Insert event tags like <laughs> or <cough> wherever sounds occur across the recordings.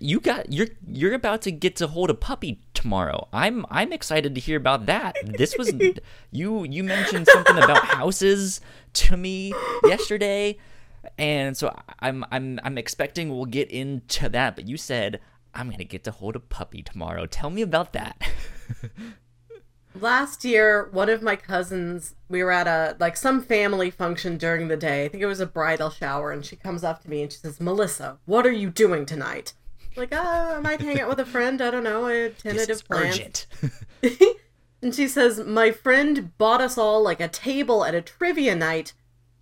you got you're you're about to get to hold a puppy tomorrow. I'm I'm excited to hear about that. This was <laughs> you you mentioned something about houses to me yesterday, and so I'm I'm I'm expecting we'll get into that. But you said I'm gonna get to hold a puppy tomorrow. Tell me about that. <laughs> Last year, one of my cousins, we were at a like some family function during the day. I think it was a bridal shower, and she comes up to me and she says, "Melissa, what are you doing tonight?" Like, oh, I might hang out with a friend. I don't know, a <laughs> this tentative is plan. urgent. <laughs> And she says, My friend bought us all like a table at a trivia night.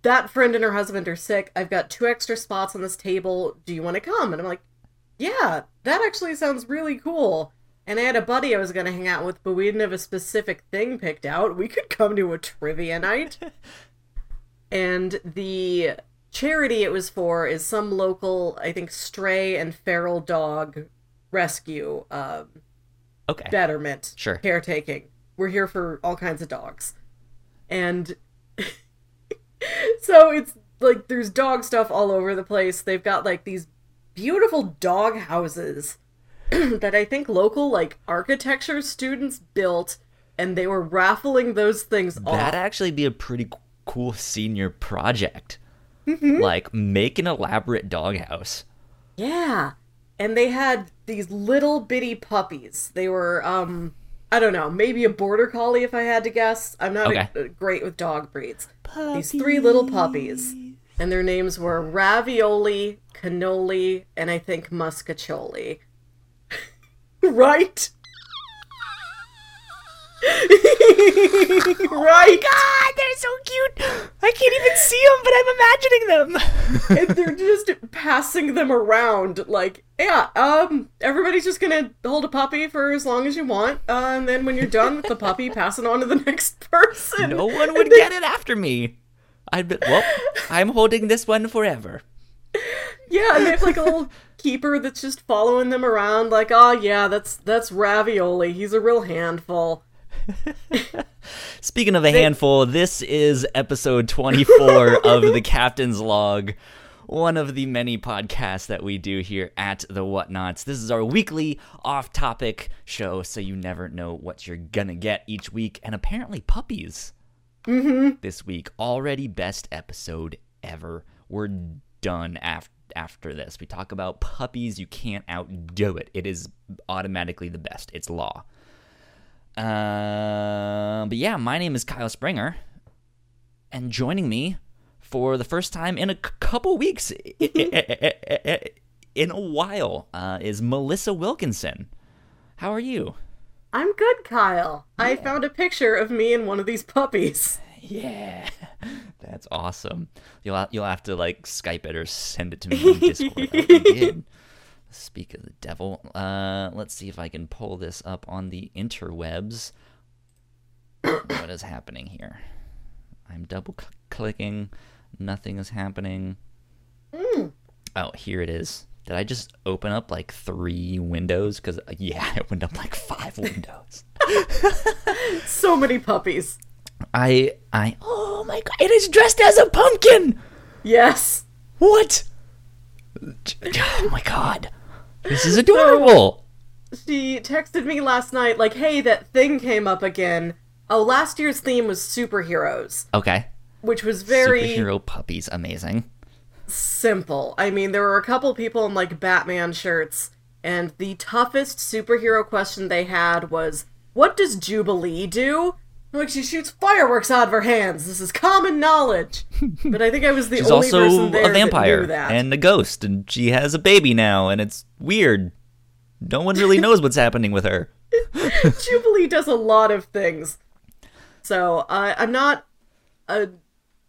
That friend and her husband are sick. I've got two extra spots on this table. Do you want to come? And I'm like, Yeah, that actually sounds really cool. And I had a buddy I was going to hang out with, but we didn't have a specific thing picked out. We could come to a trivia night. <laughs> and the charity it was for is some local, I think, stray and feral dog rescue um, okay. betterment, Sure. caretaking. We're here for all kinds of dogs, and <laughs> so it's like there's dog stuff all over the place. They've got like these beautiful dog houses <clears throat> that I think local like architecture students built, and they were raffling those things off. That'd actually be a pretty cool senior project. Like make an elaborate doghouse. Yeah. And they had these little bitty puppies. They were um I don't know, maybe a border collie if I had to guess. I'm not Okay. uh, great with dog breeds. These three little puppies. And their names were Ravioli, Cannoli, and I think Mostaccioli. <laughs> right? <laughs> right? God, they're so cute. I can't even see them, but I'm imagining them. <laughs> and they're just passing them around like yeah um everybody's just gonna hold a puppy for as long as you want uh, and then when you're done with the puppy <laughs> pass it on to the next person no one would get it after me. I'd be, well, I'm holding this one forever. yeah and they have like a little keeper that's just following them around like oh yeah that's that's ravioli he's a real handful <laughs> Speaking of a handful, this is episode 24 of the <laughs> Captain's Log, one of the many podcasts that we do here at the Whatnauts. This is our weekly off topic show, so you never know what you're gonna get each week. And apparently, puppies mm-hmm. this week. Already best episode ever. We're done after. After this, we talk about puppies. You can't outdo it. It is automatically the best. It's law. Um, but yeah, my name is Kyle Springer, and joining me for the first time in a c- couple weeks, <laughs> in a while, uh, is Melissa Wilkinson. How are you? i'm good kyle i found a picture of me and one of these puppies <laughs> Yeah, <laughs> that's awesome. You'll ha- you'll have to like Skype it or send it to me on Discord. I already did. Speak of the devil. Uh, let's see if I can pull this up on the interwebs. what is happening here? I'm double cl- clicking. Nothing is happening. Oh, here it is. Did I just open up like three windows? Because yeah, <laughs> I opened up like five windows. <laughs> so many puppies I I oh my god! It is dressed as a pumpkin. yes What? <laughs> Oh my god. This is adorable. she texted me last night like hey that thing came up again oh last year's theme was superheroes Okay. which was very Superhero puppies, amazing. simple i mean there were a couple people in like batman shirts and the toughest superhero question they had was what does jubilee do like she shoots fireworks out of her hands this is common knowledge <laughs> but i think i was the She's only also person there a vampire that knew that and a ghost, and she has a baby now, and it's weird. No one really knows what's happening with her. <laughs> Jubilee does a lot of things. So uh, I'm not a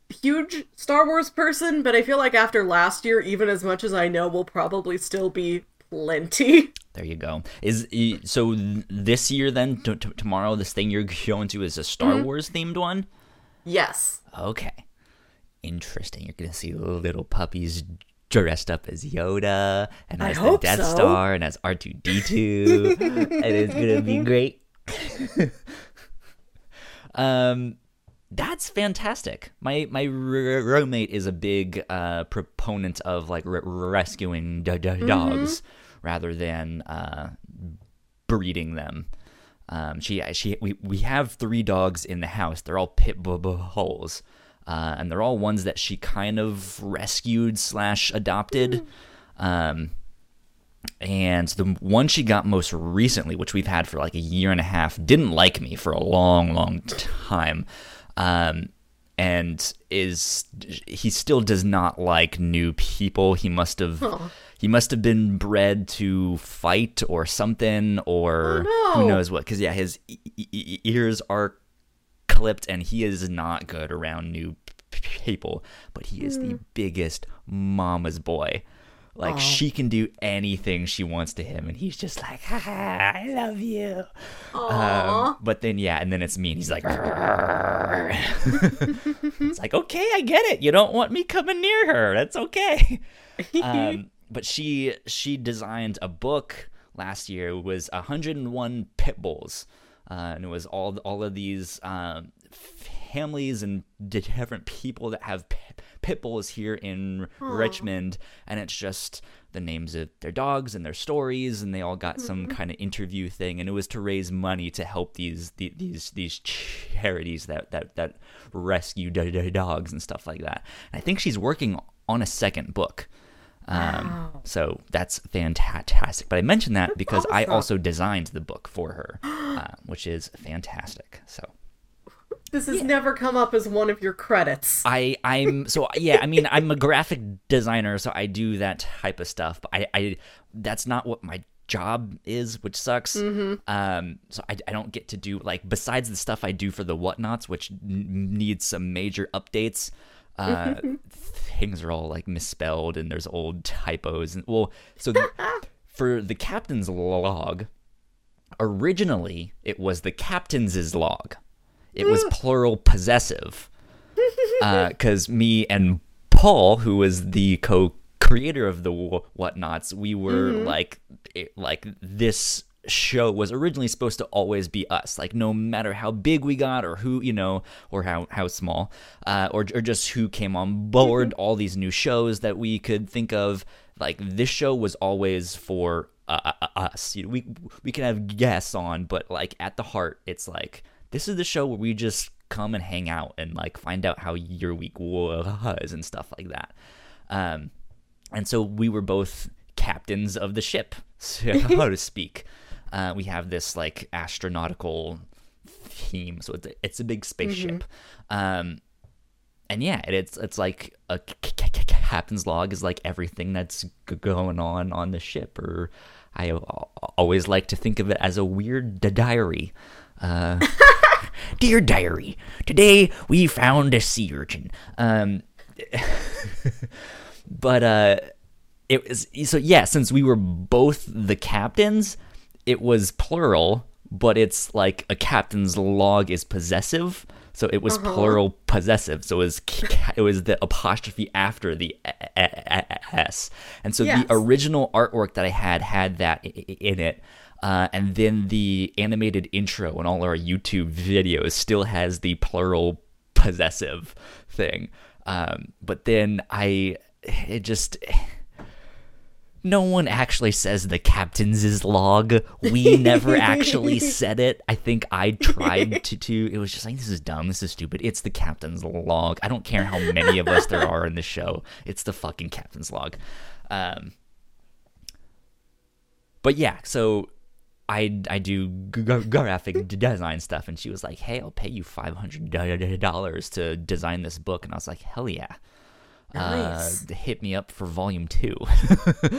huge Star Wars person, but I feel like after last year, even as much as I know, we'll probably still be plenty. There you go. Is so this year then t- t- tomorrow this thing you're going to is a Star Mm-hmm. Wars themed one? Yes. Okay. Interesting. You're gonna see little puppies dressed up as Yoda and I as the Death so. Star and as R two D two, and it's gonna be great. <laughs> <laughs> um, that's fantastic. My my r- roommate is a big uh, proponent of like r- rescuing d- d- dogs rather than uh, breeding them. Um, she she we, we have three dogs in the house. They're all pit bull- bulls, uh, and they're all ones that she kind of rescued slash adopted. Um, and the one she got most recently, which we've had for like a year and a half, didn't like me for a long, long time. Um, and is he still does not like new people. He must have he must have been bred to fight or something or Oh, who knows what. Because yeah, his e- e- ears are clipped and he is not good around new p- people. But he is the biggest mama's boy. Like Aw. she can do anything she wants to him, and he's just like, ha, ha, "I love you." Um, but then yeah, and then it's me, and he's like, <laughs> it's like okay, I get it. You don't want me coming near her. That's okay. <laughs> um, but she she designed a book last year. It was 101 pit bulls, uh, and it was all all of these um, families and different people that have pit, bulls here in Richmond, and it's just the names of their dogs and their stories, and they all got some kind of interview thing, and it was to raise money to help these the- these these charities that that that rescue dogs and stuff like that. And I think she's working on a second book. Um, Wow. So that's fantastic. But I mentioned that because I also designed the book for her, <gasps> uh, which is fantastic. So This has never come up as one of your credits. I I'm so yeah. I mean, I'm a graphic designer, so I do that type of stuff. But I, I that's not what my job is, which sucks. Um, so I, I don't get to do like besides the stuff I do for the whatnauts, which n- needs some major updates. Uh, <laughs> things are all like misspelled and there's old typos. And well, so the, <laughs> for the captain's log, originally it was the captain's log. It was plural possessive <laughs> because me and Paul, who was the co-creator of the Whatnauts, we were like, it, like this show was originally supposed to always be us. Like no matter how big we got, or who you know, or how how small, uh, or or just who came on board, all these new shows that we could think of. Like this show was always for uh, uh, us. You know, we we can have guests on, but like at the heart, it's like this is the show where we just come and hang out and like find out how your week was and stuff like that. Um, and so we were both captains of the ship, <laughs> so <laughs> to speak. Uh, we have this like astronautical theme, so it's a, it's a big spaceship. Um, and yeah, it, it's it's like a c- c- c- captain's log is like everything that's g- going on on the ship. Or I always like to think of it as a weird di- diary. Uh, <laughs> <laughs> Dear diary, today we found a sea urchin. Um, <laughs> but uh, it was so yeah. Since we were both the captains, it was plural, but it's like a captain's log is possessive, so it was plural possessive. So it was it was the apostrophe after the s, and so Yes. the original artwork that I had had that in it. Uh, and then the animated intro and all our YouTube videos still has the plural possessive thing. Um, but then I, it just, no one actually says the captain's log. We never actually <laughs> said it. I think I tried to, to. It was just like, this is dumb. This is stupid. It's the captain's log. I don't care how many of us there are in the show. It's the fucking captain's log. Um, but yeah, so I I do graphic <laughs> design stuff, and she was like, "Hey, I'll pay you five hundred dollars to design this book," and I was like, "Hell yeah!" Nice. Uh, hit me up for volume two. <laughs>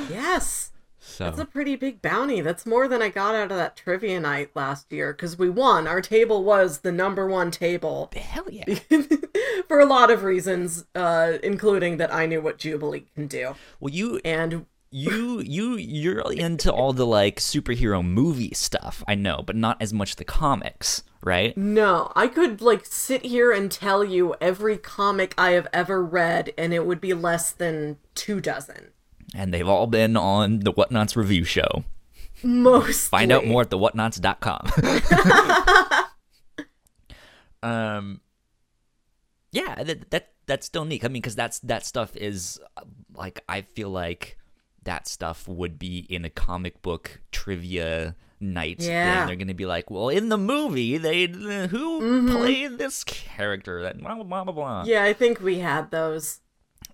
Yes. so That's a pretty big bounty. That's more than I got out of that trivia night last year because we won. Our table was the number one table hell yeah. <laughs> for a lot of reasons, uh, including that I knew what Jubilee can do. Well, you And you you you're into all the like superhero movie stuff, I know, but not as much the comics, right? no, I could like sit here and tell you every comic I have ever read, and it would be less than two dozen. And they've all been on the Whatnauts review show. Most. Find out more at thewhatnauts.com. <laughs> um yeah, that, that that's still neat. I mean, because that's that stuff is uh, like I feel like that stuff would be in a comic book trivia night. Yeah. thing. they're gonna be like, well, in the movie, they uh, who played this character? That blah blah blah blah. Yeah, I think we had those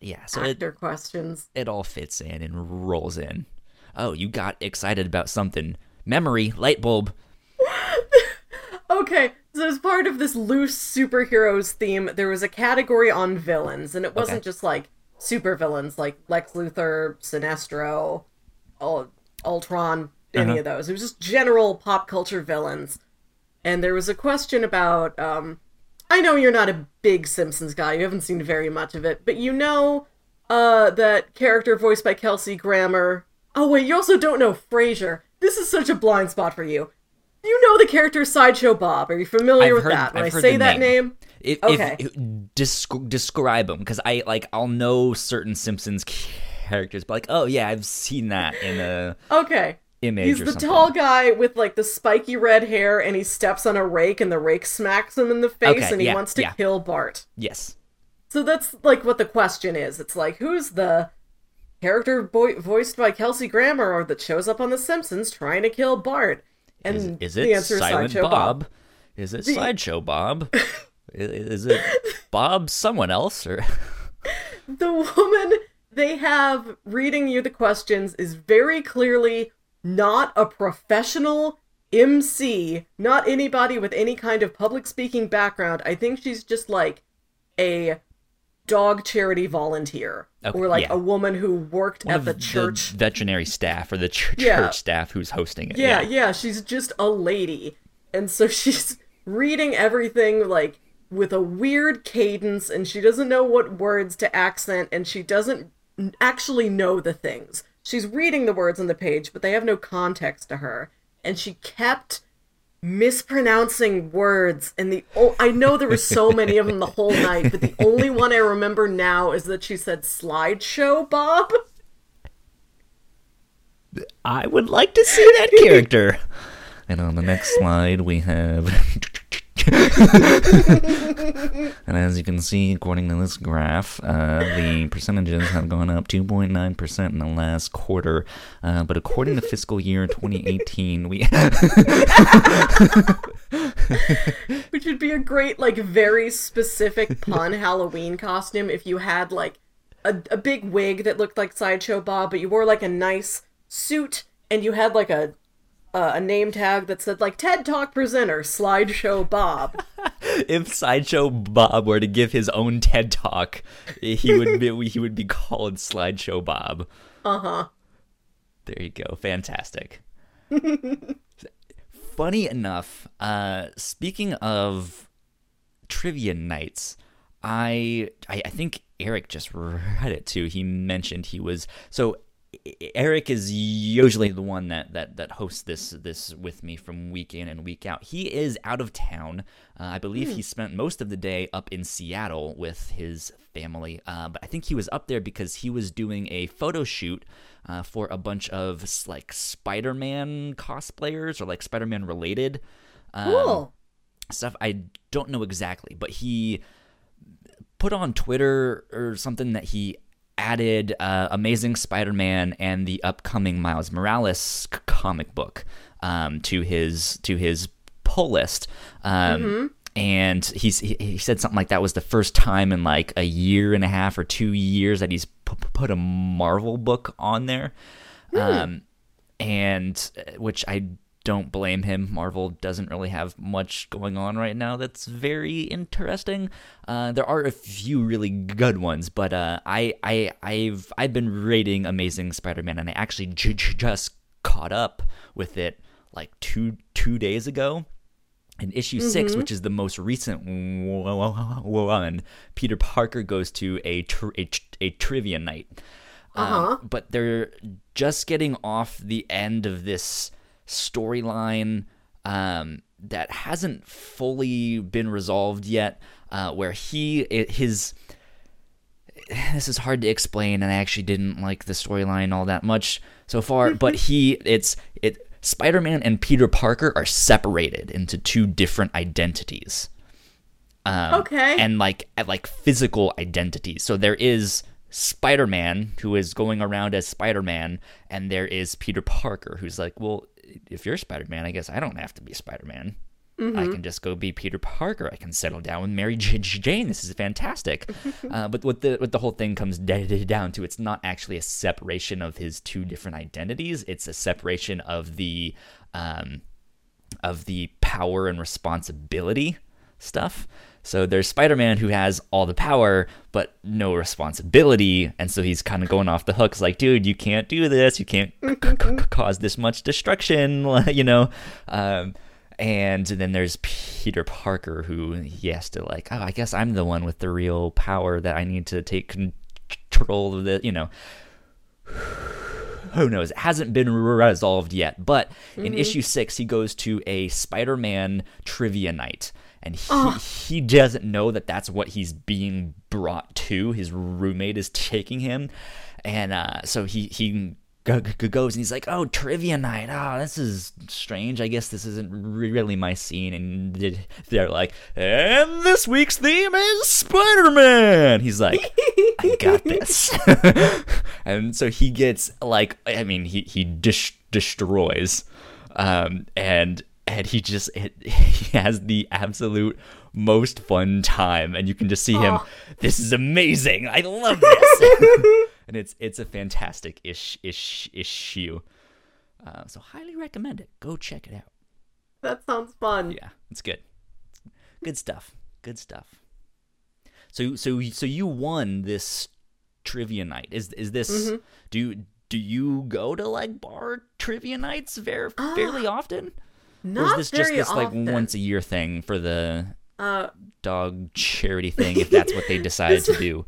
Yeah, so it, actor questions. it all fits in and rolls in. Oh, you got excited about something. Memory, light bulb. <laughs> Okay, so as part of this loose superheroes theme, there was a category on villains, and it wasn't Okay. just like super villains like Lex Luthor, Sinestro, Ul- Ultron, any Uh-huh. of those. It was just general pop culture villains. And there was a question about um I know you're not a big Simpsons guy, you haven't seen very much of it, but you know uh that character voiced by Kelsey Grammer. Oh wait, you also don't know Frasier. This is such a blind spot for you. You know the character Sideshow Bob. Are you familiar I've with heard- that? When I've I say that name. name, If, Okay. if desc- describe them, because I like I'll know certain Simpsons characters, but like, oh yeah, I've seen that in a okay. image. He's the something. tall guy with like the spiky red hair, and he steps on a rake, and the rake smacks him in the face, Okay, and he yeah, wants to yeah. kill Bart. Yes. So that's like what the question is. It's like who's the character vo- voiced by Kelsey Grammer or that shows up on The Simpsons trying to kill Bart? And Is, is the it answer Silent is Sideshow Bob? Is it Sideshow Bob? <laughs> Is it Bob someone else or? <laughs> The woman they have reading you the questions is very clearly not a professional MC, not anybody with any kind of public speaking background. I think she's just like a dog charity volunteer Okay, or like yeah. a woman who worked at of the church veterinary staff or the ch- Yeah. church staff who's hosting it. Yeah, yeah, she's just a lady. And so <laughs> she's reading everything like with a weird cadence and she doesn't know what words to accent and she doesn't actually know the things. She's reading the words on the page, but they have no context to her. And she kept mispronouncing words and the oh, I know there were so many of them the whole <laughs> night, but the only one I remember now is that she said slideshow Bob. I would like to see that character. <laughs> and on the next slide, we have. <laughs> <laughs> and as you can see, according to this graph, uh, the percentages have gone up 2.9% in the last quarter. Uh, but according to fiscal year 2018, we. <laughs> Which would be a great, like, very specific pun Halloween costume if you had, like, a, a big wig that looked like Sideshow Bob, but you wore, like, a nice suit and you had, like, a. Uh, a name tag that said like TED Talk presenter slideshow Bob. <laughs> if Sideshow Bob were to give his own TED talk, he would be <laughs> he would be called Slideshow Bob. Uh huh. There you go. Fantastic. <laughs> Funny enough, uh, speaking of trivia nights, I, I I think Eric just read it too. He mentioned he was so Eric is usually the one that, that, that hosts this this with me from week in and week out. He is out of town. Uh, I believe he spent most of the day up in Seattle with his family. Uh, but I think he was up there because he was doing a photo shoot uh, for a bunch of like Spider-Man cosplayers or like Spider-Man related um, Cool. stuff. I don't know exactly, but he put on Twitter or something that he added uh, Amazing Spider-Man and the upcoming Miles Morales c- comic book um, to his to his pull list. Um, And he's, he he said something like that was the first time in like a year and a half or two years that he's pu- put a Marvel book on there. Um, and uh, which I don't blame him. Marvel doesn't really have much going on right now that's very interesting. Uh, there are a few really good ones, but uh, I I I've I've been rating Amazing Spider-Man, and I actually j- j- just caught up with it like two two days ago. In issue six, which is the most recent one, Peter Parker goes to a tr- a, tr- a trivia night. Um, Uh-huh. but they're just getting off the end of this storyline um, that hasn't fully been resolved yet. Uh, where he his this is hard to explain, and I actually didn't like the storyline all that much so far. but <laughs> he it's it Spider-Man and Peter Parker are separated into two different identities Um, Okay. And like at like physical identities. So there is Spider-Man who is going around as Spider-Man, and there is Peter Parker who's like, well, if you're Spider-Man, I guess I don't have to be Spider-Man. I can just go be Peter Parker. I can settle down with Mary <laughs> J- J- Jane. This is fantastic. <laughs> uh, but what the what the whole thing comes down to, it's not actually a separation of his two different identities. It's a separation of the um, of the power and responsibility stuff. So there's Spider-Man who has all the power but no responsibility, and so he's kind of going off the hook. It's like, dude, you can't do this. You can't c- c- c- cause this much destruction, <laughs> you know. Um, and then there's Peter Parker who he has to like, oh, I guess I'm the one with the real power that I need to take control of the, you know <sighs> who knows? It hasn't been resolved yet. But in issue six, he goes to a Spider Man trivia night. And he, he doesn't know that that's what he's being brought to. His roommate is taking him. And uh, so he, he go- go- goes and he's like, "Oh, trivia night. Oh, this is strange. I guess this isn't really my scene." And they're like, "And this week's theme is Spider-Man." He's like, "I got <laughs> this." <laughs> and so he gets like, I mean, he he dis- destroys, um, and and he just it, <laughs> he has the absolute most fun time, and you can just see him. This is amazing. I love <laughs> this. <laughs> and it's it's a fantastic ish ish issue. Uh, so highly recommend it. Go check it out. That sounds fun. Yeah, it's good. Good stuff. Good stuff. So so so you won this trivia night. Is is this do you do you go to like bar trivia nights very <gasps> fairly often? Or is Not this just this like once a year thing for the Uh, dog charity thing if that's what they <laughs> decide to <laughs> do?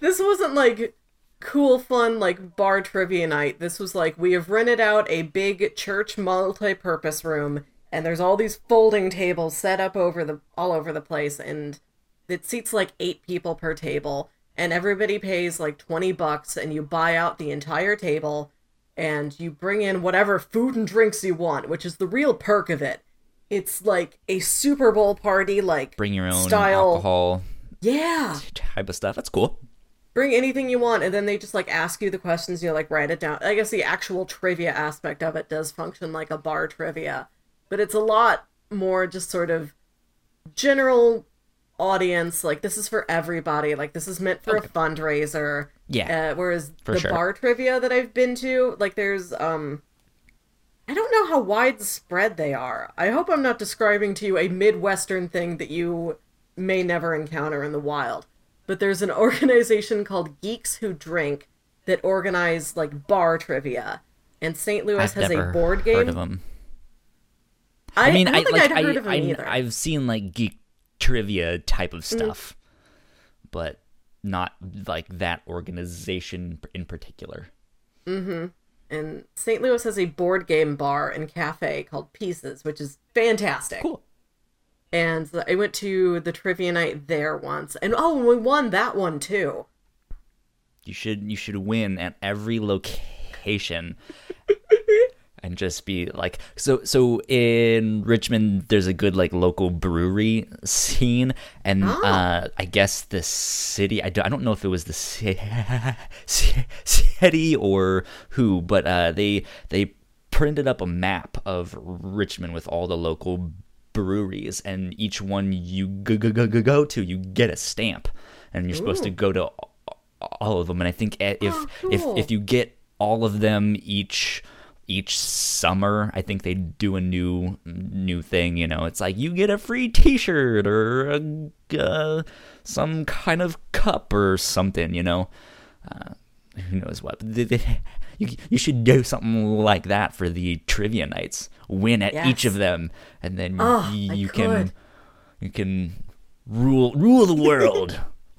this wasn't like cool fun like bar trivia night this was like we have rented out a big church multi-purpose room and there's all these folding tables set up over the all over the place and it seats like eight people per table and everybody pays like 20 bucks and you buy out the entire table and you bring in whatever food and drinks you want which is the real perk of it. It's like a super bowl party like Bring your own style. alcohol. Yeah. Type of stuff. That's cool. bring anything you want and then they just like ask you the questions. You know, like write it down. I guess the actual trivia aspect of it does function like a bar trivia but it's a lot more just sort of general audience like this is for everybody like this is meant for a fundraiser. Yeah, uh, whereas for the sure. bar trivia that i've been to like there's um i don't know how widespread they are. I hope i'm not describing to you a midwestern thing that you may never encounter in the wild. But there's an <laughs> organization called geeks who drink that organize like bar trivia. And st louis I've has a board game heard of them. I, I mean, I I, don't think like i'd heard I, of them I either. I've seen like geek trivia type of mm. stuff, but not like that organization in particular. Mm-hmm. and st louis has a board game bar and cafe called pieces which is fantastic Cool. and I went to the trivia night there once, and oh, we won that one too. You should you should win at every location. <laughs> and just be like so so in Richmond there's a good like local brewery scene and uh I guess the city I don't, I don't know if it was the ci- <laughs> ci- city or who but uh they they printed up a map of Richmond with all the local breweries and each one you go, go, go, go, to you get a stamp and you're supposed to go to all of them and i think eh, if Oh, if if you get all of them each each summer i think they do a new new thing you know. It's like you get a free t-shirt or a, uh, some kind of cup or something you know. Uh, who knows what. You, you should do something like that for the trivia nights. Win at each of them. And then Oh, you can you can rule rule the world. <laughs>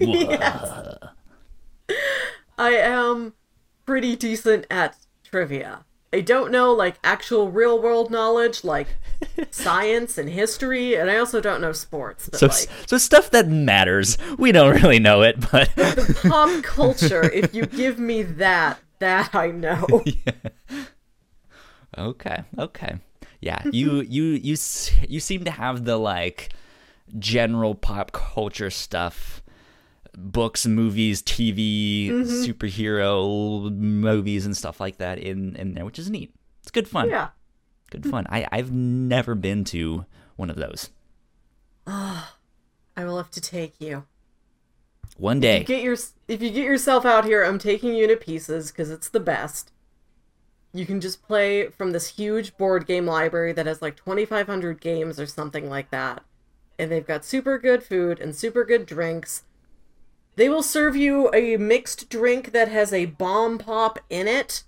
I am pretty decent at trivia. I don't know like actual real world knowledge like <laughs> science and history, and I also don't know sports. But So, like so stuff that matters. We don't really know it, but pop <laughs> culture, if you give me that, that I know. <laughs> okay, okay, yeah. You you you you seem to have the like general pop culture stuff books movies tv mm-hmm. superhero movies and stuff like that in in there which is neat it's good fun Yeah. good fun i i've never been to one of those <sighs> I will have to take you. one day Get your if you get yourself out here, I'm taking you to pieces because it's the best. You can just play from this huge board game library that has like 2,500 games or something like that. And they've got super good food and super good drinks. They will serve you a mixed drink that has a bomb pop in it.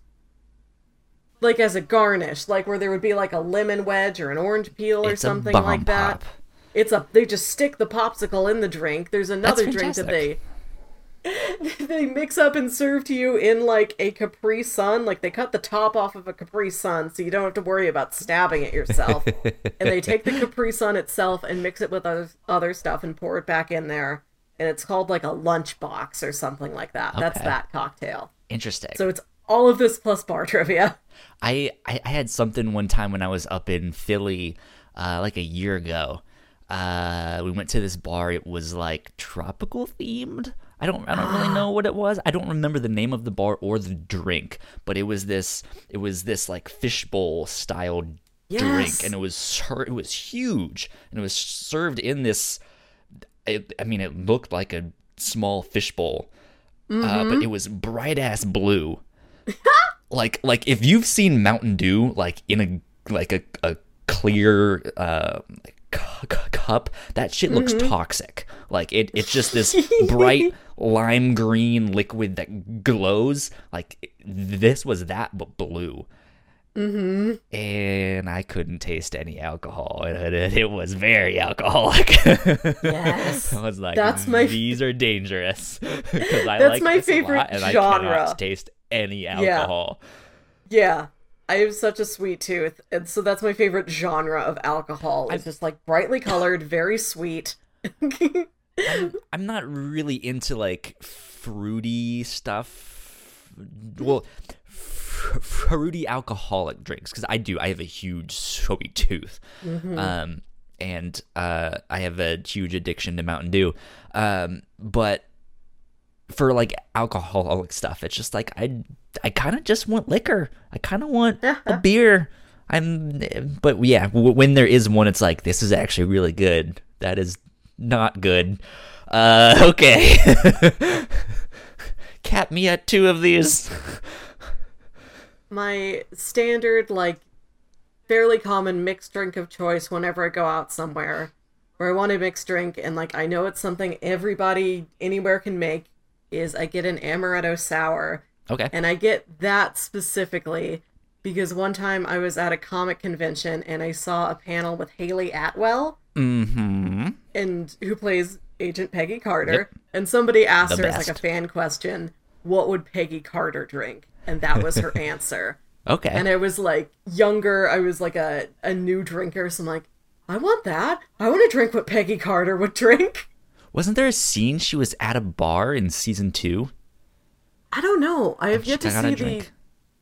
Like as a garnish, like where there would be like a lemon wedge or an orange peel or it's something a bomb like that. pop. It's a they just stick the popsicle in the drink. There's another drink that they <laughs> they mix up and serve to you in like a Capri Sun. Like they cut the top off of a Capri Sun so you don't have to worry about stabbing it yourself. <laughs> and they take the Capri Sun itself and mix it with other other stuff and pour it back in there. And it's called like a lunch box or something like that. That's that cocktail. interesting So it's all of this plus bar <laughs> trivia. I, I I had something one time when I was up in Philly, uh, like a year ago. Uh, we went to this bar. It was like tropical themed. I don't I don't really <gasps> know what it was. I don't remember the name of the bar or the drink, but it was this it was this like fishbowl style Yes. drink, and it was it was huge, and it was served in this. It, I mean, it looked like a small fishbowl, uh, but it was bright ass blue. <laughs> Like like if you've seen Mountain Dew like in a like a, a clear uh cu- cu- cup that shit looks toxic. Like it it's just this <laughs> bright lime green liquid that glows. Like this was that but blue mm-hmm. and I couldn't taste any alcohol <laughs> and it, it was very alcoholic Yes. <laughs> I was like That's my- these are dangerous <laughs> because I That's like my this a lot, favorite and I genre. cannot taste any alcohol Yeah. I have such a sweet tooth, and so that's my favorite genre of alcohol. It's just like brightly colored, very sweet. I'm not really into like fruity stuff. Well, fruity alcoholic drinks because I do. I have a huge sweet tooth, um, and uh, I have a huge addiction to Mountain Dew. Um, but for like alcoholic stuff, it's just like I I kind of just want liquor. I kind of want a beer. I'm, but yeah, w- when there is one, it's like this is actually really good. That is not good. Uh, <laughs> okay. <laughs> Cap me at two of these. <laughs> my standard, like, fairly common mixed drink of choice whenever I go out somewhere where I want a mixed drink and, like, I know it's something everybody anywhere can make is I get an amaretto sour. Okay. And I get that specifically because one time I was at a comic convention and I saw a panel with Hayley Atwell. Mm-hmm. and who plays Agent Peggy Carter. And somebody asked The her as like a fan question, what would Peggy Carter drink? And that was her answer. <laughs> Okay. And I was like younger, I was like a, a new drinker, so I'm like, I want that. I want to drink what Peggy Carter would drink. Wasn't there a scene she was at a bar in season two? I don't know. I have yet to see the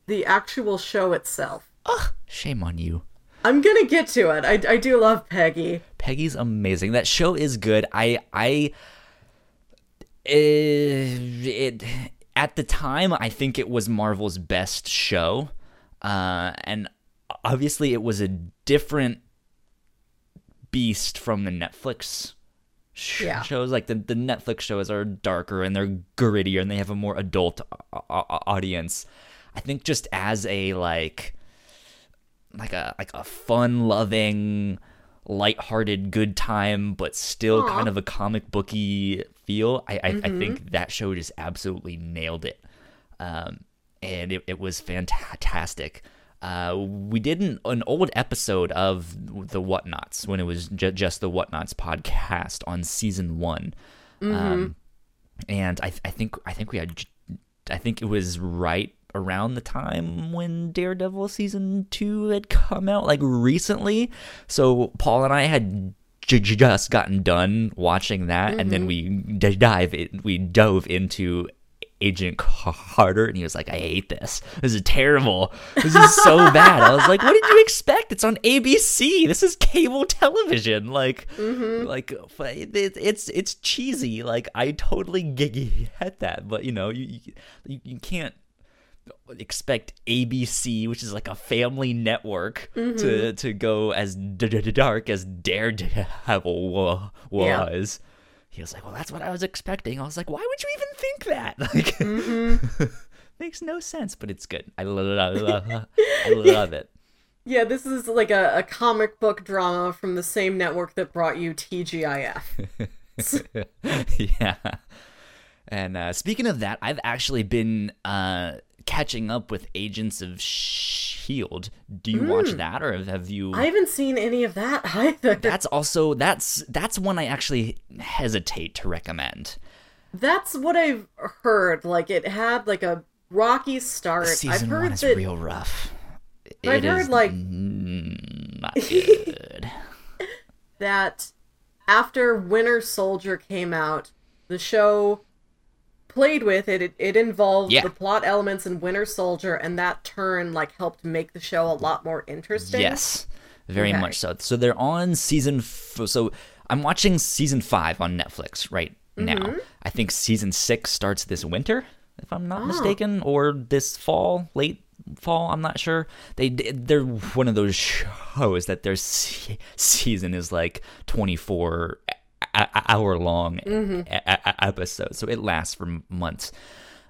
the actual show itself. Ugh, shame on you. I'm gonna get to it. I, I do love Peggy. Peggy's amazing. That show is good. I I it, it at the time I think it was Marvel's best show. Uh and obviously it was a different beast from the Netflix sh- Yeah. shows like the, the Netflix shows are darker and they're grittier and they have a more adult a- a- audience. I think just as a like like a like a fun loving lighthearted good time but still Aw. kind of a comic booky feel I I, I think that show just absolutely nailed it. Um and it, it was fantastic. Uh, we did an, an old episode of the Whatnauts when it was ju- just the Whatnauts podcast on season one, um, and I, I think I think we had I think it was right around the time when Daredevil season two had come out, like recently. So Paul and I had j- just gotten done watching that, and then mm-hmm. we d- dive it, we dove into Agent Carter, and he was like, "I hate this. This is terrible. This is so <laughs> bad." I was like, "What did you expect? It's on ABC. This is cable television. Like, mm-hmm. like it, it's it's cheesy. Like, I totally get that, but you know, you you, you can't." Expect ABC, which is like a family network, to to go as dark as Daredevil wa- Yeah. was. He was like, "Well, that's what I was expecting." I was like, "Why would you even think that?" <laughs> Like, <laughs> makes no sense, but it's good. I love, I <laughs> love it. Yeah, this is like a, a comic book drama from the same network that brought you TGIF. yeah. And uh, speaking of that, I've actually been uh, catching up with Agents of Shield. Do you watch that, or have you? I haven't seen any of that <laughs> either. That's also that's that's one I actually hesitate to recommend. That's what I've heard. Like it had like a rocky start. I've Season heard one is that real rough. I've heard, is like- mm, not <laughs> good. that after Winter Soldier came out, the show played with it. It, it involved Yeah. the plot elements in Winter Soldier, and that turn like helped make the show a lot more interesting. Yes, very Okay. much so. So they're on season. F- so I'm watching season five on Netflix right now. Mm-hmm. I think season six starts this winter, if I'm Oh. not mistaken, or this fall, late fall. I'm not sure. They they're one of those shows that their se- season is like 24 a- a- hour long Mm-hmm. e- e- episodes, so it lasts for months.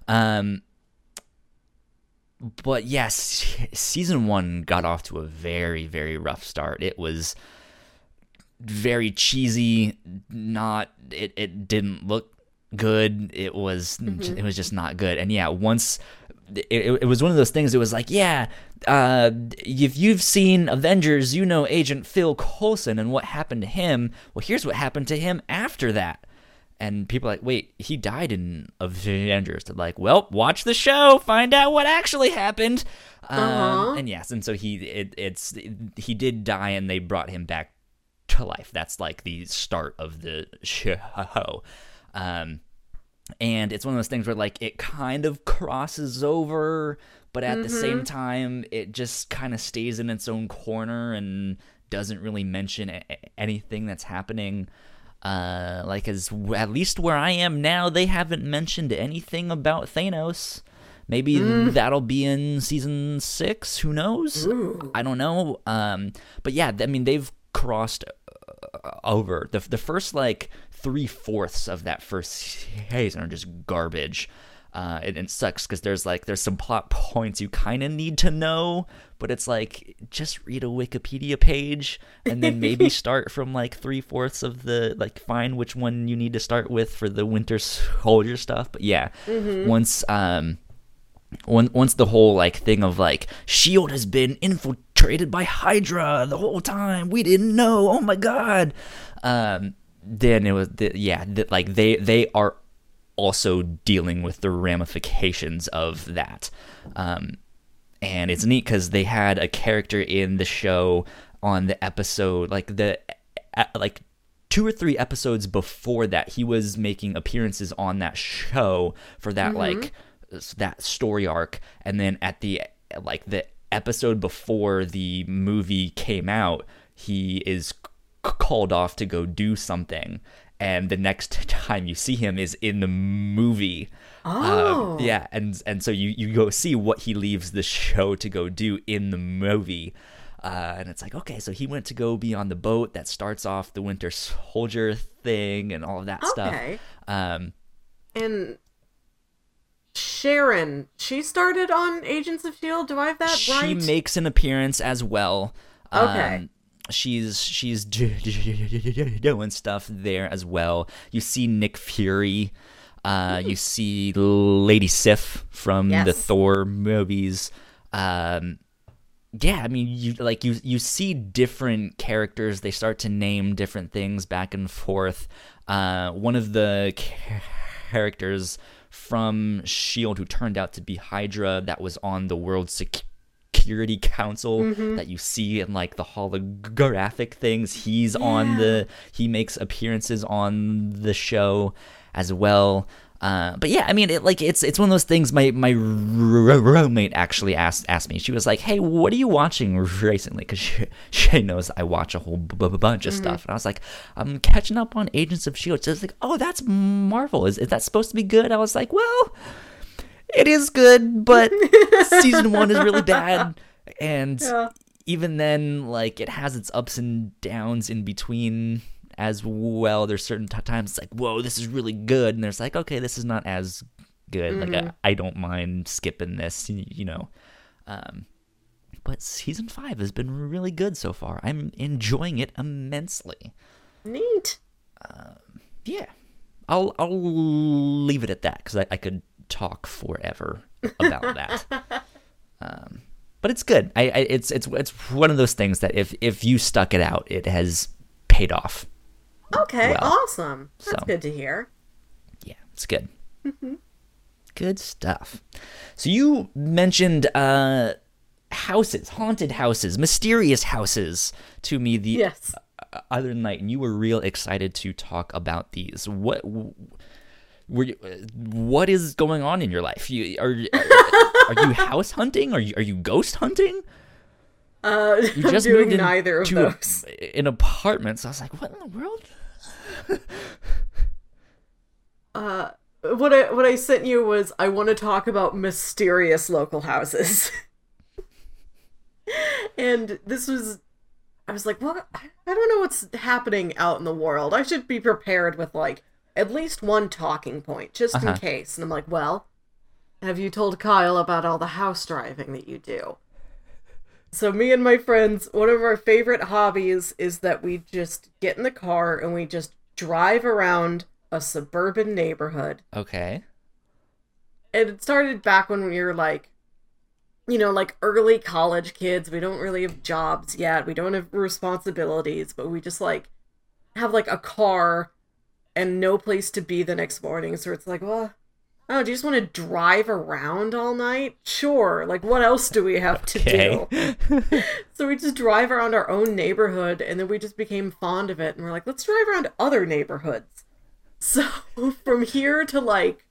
Um, but yes, season one got off to a very, very rough start. It was very cheesy. Not it. It didn't look good. It was. It was just not good. And yeah, once. It, it, was one of those things. It was like, yeah, uh, if you've seen Avengers, you know Agent Phil Coulson and what happened to him. Well, here's what happened to him after that. And people are like, wait, he died in Avengers. They're like, well, watch the show, find out what actually happened. Um, Uh-huh. And yes, and so he it, it's he did die, and they brought him back to life. That's like the start of the show. Um, and it's one of those things where like it kind of crosses over, but at the same time, it just kind of stays in its own corner and doesn't really mention a- anything that's happening. Uh, like as at least where I am now, they haven't mentioned anything about Thanos. Maybe that'll be in season six. Who knows? I don't know. Um, but yeah, I mean they've crossed uh, over the the first like three fourths of that first season are just garbage. Uh, and it sucks because there's like there's some plot points you kind of need to know, but it's like just read a Wikipedia page and then maybe <laughs> start from like three fourths of the like find which one you need to start with for the Winter Soldier stuff. But yeah, once um once once the whole like thing of like Shield has been infiltrated by Hydra the whole time, we didn't know. Oh my god. Um, then it was the, yeah, the, like they they are also dealing with the ramifications of that. Um, and it's neat because they had a character in the show on the episode like the like two or three episodes before that he was making appearances on that show for that like that story arc and then at the like the episode before the movie came out he is called off to go do something and the next <laughs> time you see him is in the movie Oh. um, yeah, and and so you you go see what he leaves the show to go do in the movie. Uh, and it's like, okay, so he went to go be on the boat that starts off the Winter Soldier thing and all of that Okay. stuff. Um, And Sharon, she started on Agents of Shield. Do I have that she right? makes an appearance as well. Okay. Um, she's she's <laughs> doing stuff there as well. You see Nick Fury. Uh, you see Lady Sif from the Thor movies. Um, yeah, I mean, you like you you see different characters. They start to name different things back and forth. Uh, one of the characters from Shield who turned out to be Hydra that was on the World Security Council that you see in like the holographic things. He's on the he makes appearances on the show as well. Uh, but yeah, I mean, it, like it's it's one of those things. My my roommate actually asked asked me. She was like, "Hey, what are you watching recently?" Because she, <laughs> she knows I watch a whole b- b- bunch of stuff, and I was like, "I'm catching up on Agents of Shield." She was like, "Oh, that's Marvel. Is is that supposed to be good?" I was like, "Well, it is good, but season <laughs> one is really bad, and Yeah. even then, like it has its ups and downs in between." As well, there's certain t- times it's like, whoa, this is really good, and there's like, okay, this is not as good. Like I, I don't mind skipping this, you know. Um, but season five has been really good so far. I'm enjoying it immensely. Neat. Yeah, I'll I'll leave it at that because I, I could talk forever about that. <laughs> Um, but it's good. I, I it's it's it's one of those things that if if you stuck it out, it has paid off. Okay, Well, awesome. That's so- good to hear. Yeah, it's good. Good stuff. So you mentioned uh houses, haunted houses, mysterious houses to me the Yes. other night, and you were real excited to talk about these. What were you, uh, what is going on in your life? You are are you <laughs> house hunting? Are you are you ghost hunting? Uh, You just doing moved in neither of to a- those. an apartment, so I was like, what in the world? <laughs> Uh, what I what I sent you was I want to talk about mysterious local houses. <laughs> and this was I was like, what I don't know what's happening out in the world. I should be prepared with like at least one talking point just in Uh-huh. case. And I'm like, well, have you told Kyle about all the house driving that you do? So me and my friends, one of our favorite hobbies is that we just get in the car and we just drive around a suburban neighborhood. Okay. And it started back when we were like you know, like early college kids. We don't really have jobs yet. We don't have responsibilities, but we just like have like a car and no place to be the next morning. So it's like, well, oh, do you just want to drive around all night? Sure. Like, what else do we have to do? <laughs> So we just drive around our own neighborhood and then we just became fond of it and we're like, let's drive around other neighborhoods. <laughs> So from here to like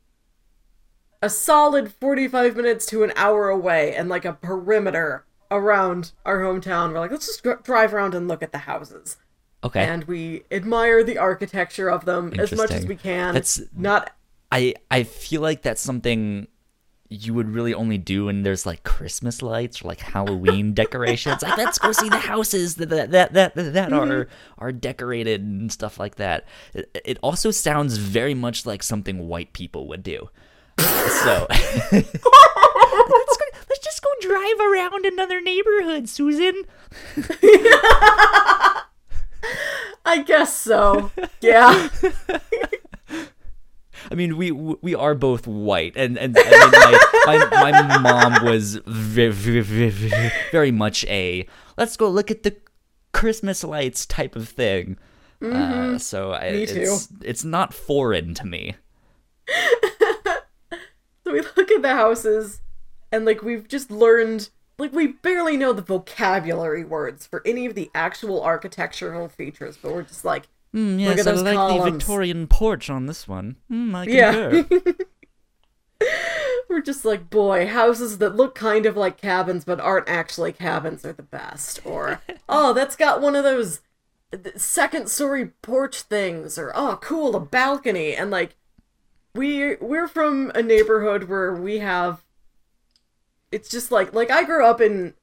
a solid 45 minutes to an hour away and like a perimeter around our hometown, we're like, let's just dr- drive around and look at the houses. Okay. And we admire the architecture of them as much as we can. That's- not I I feel like that's something you would really only do when there's like Christmas lights or like Halloween <laughs> decorations. Like let's go see the houses that that that that, that mm-hmm. are are decorated and stuff like that. It, it also sounds very much like something white people would do. So <laughs> let's go, let's just go drive around another neighborhood, Susan. <laughs> I guess so. <laughs> Yeah. I mean, we we are both white, and and, and my, my my mom was very, very, very much a let's go look at the Christmas lights type of thing. Uh, so I, it's it's not foreign to me. <laughs> So we look at the houses, and like we've just learned, like we barely know the vocabulary words for any of the actual architectural features, but we're just like, Mm, yes, at I those like the. Victorian porch on this one. Mm, I Yeah. <laughs> we're just like, boy, houses that look kind of like cabins but aren't actually cabins are the best. Or, <laughs> oh, that's got one of those second story porch things. Or, oh, cool, a balcony. And like, we we're from a neighborhood where we have. It's just like like I grew up in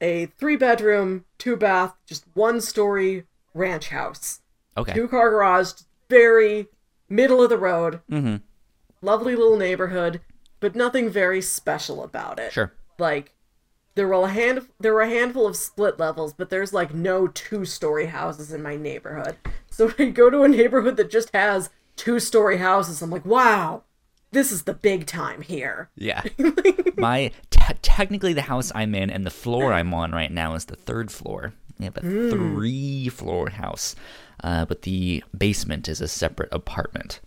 a three bedroom, two bath, just one story ranch house, okay. two car garage, very middle of the road Mm-hmm. lovely little neighborhood, but nothing very special about it. Sure. Like there were a hand there were a handful of split levels, but there's like no two-story houses in my neighborhood. So when <laughs> I go to a neighborhood that just has two-story houses. I'm like, "Wow, this is the big time here." Yeah. <laughs> My te- technically the house I'm in and the floor I'm on right now is the third floor. We have a three floor house, uh, but the basement is a separate apartment.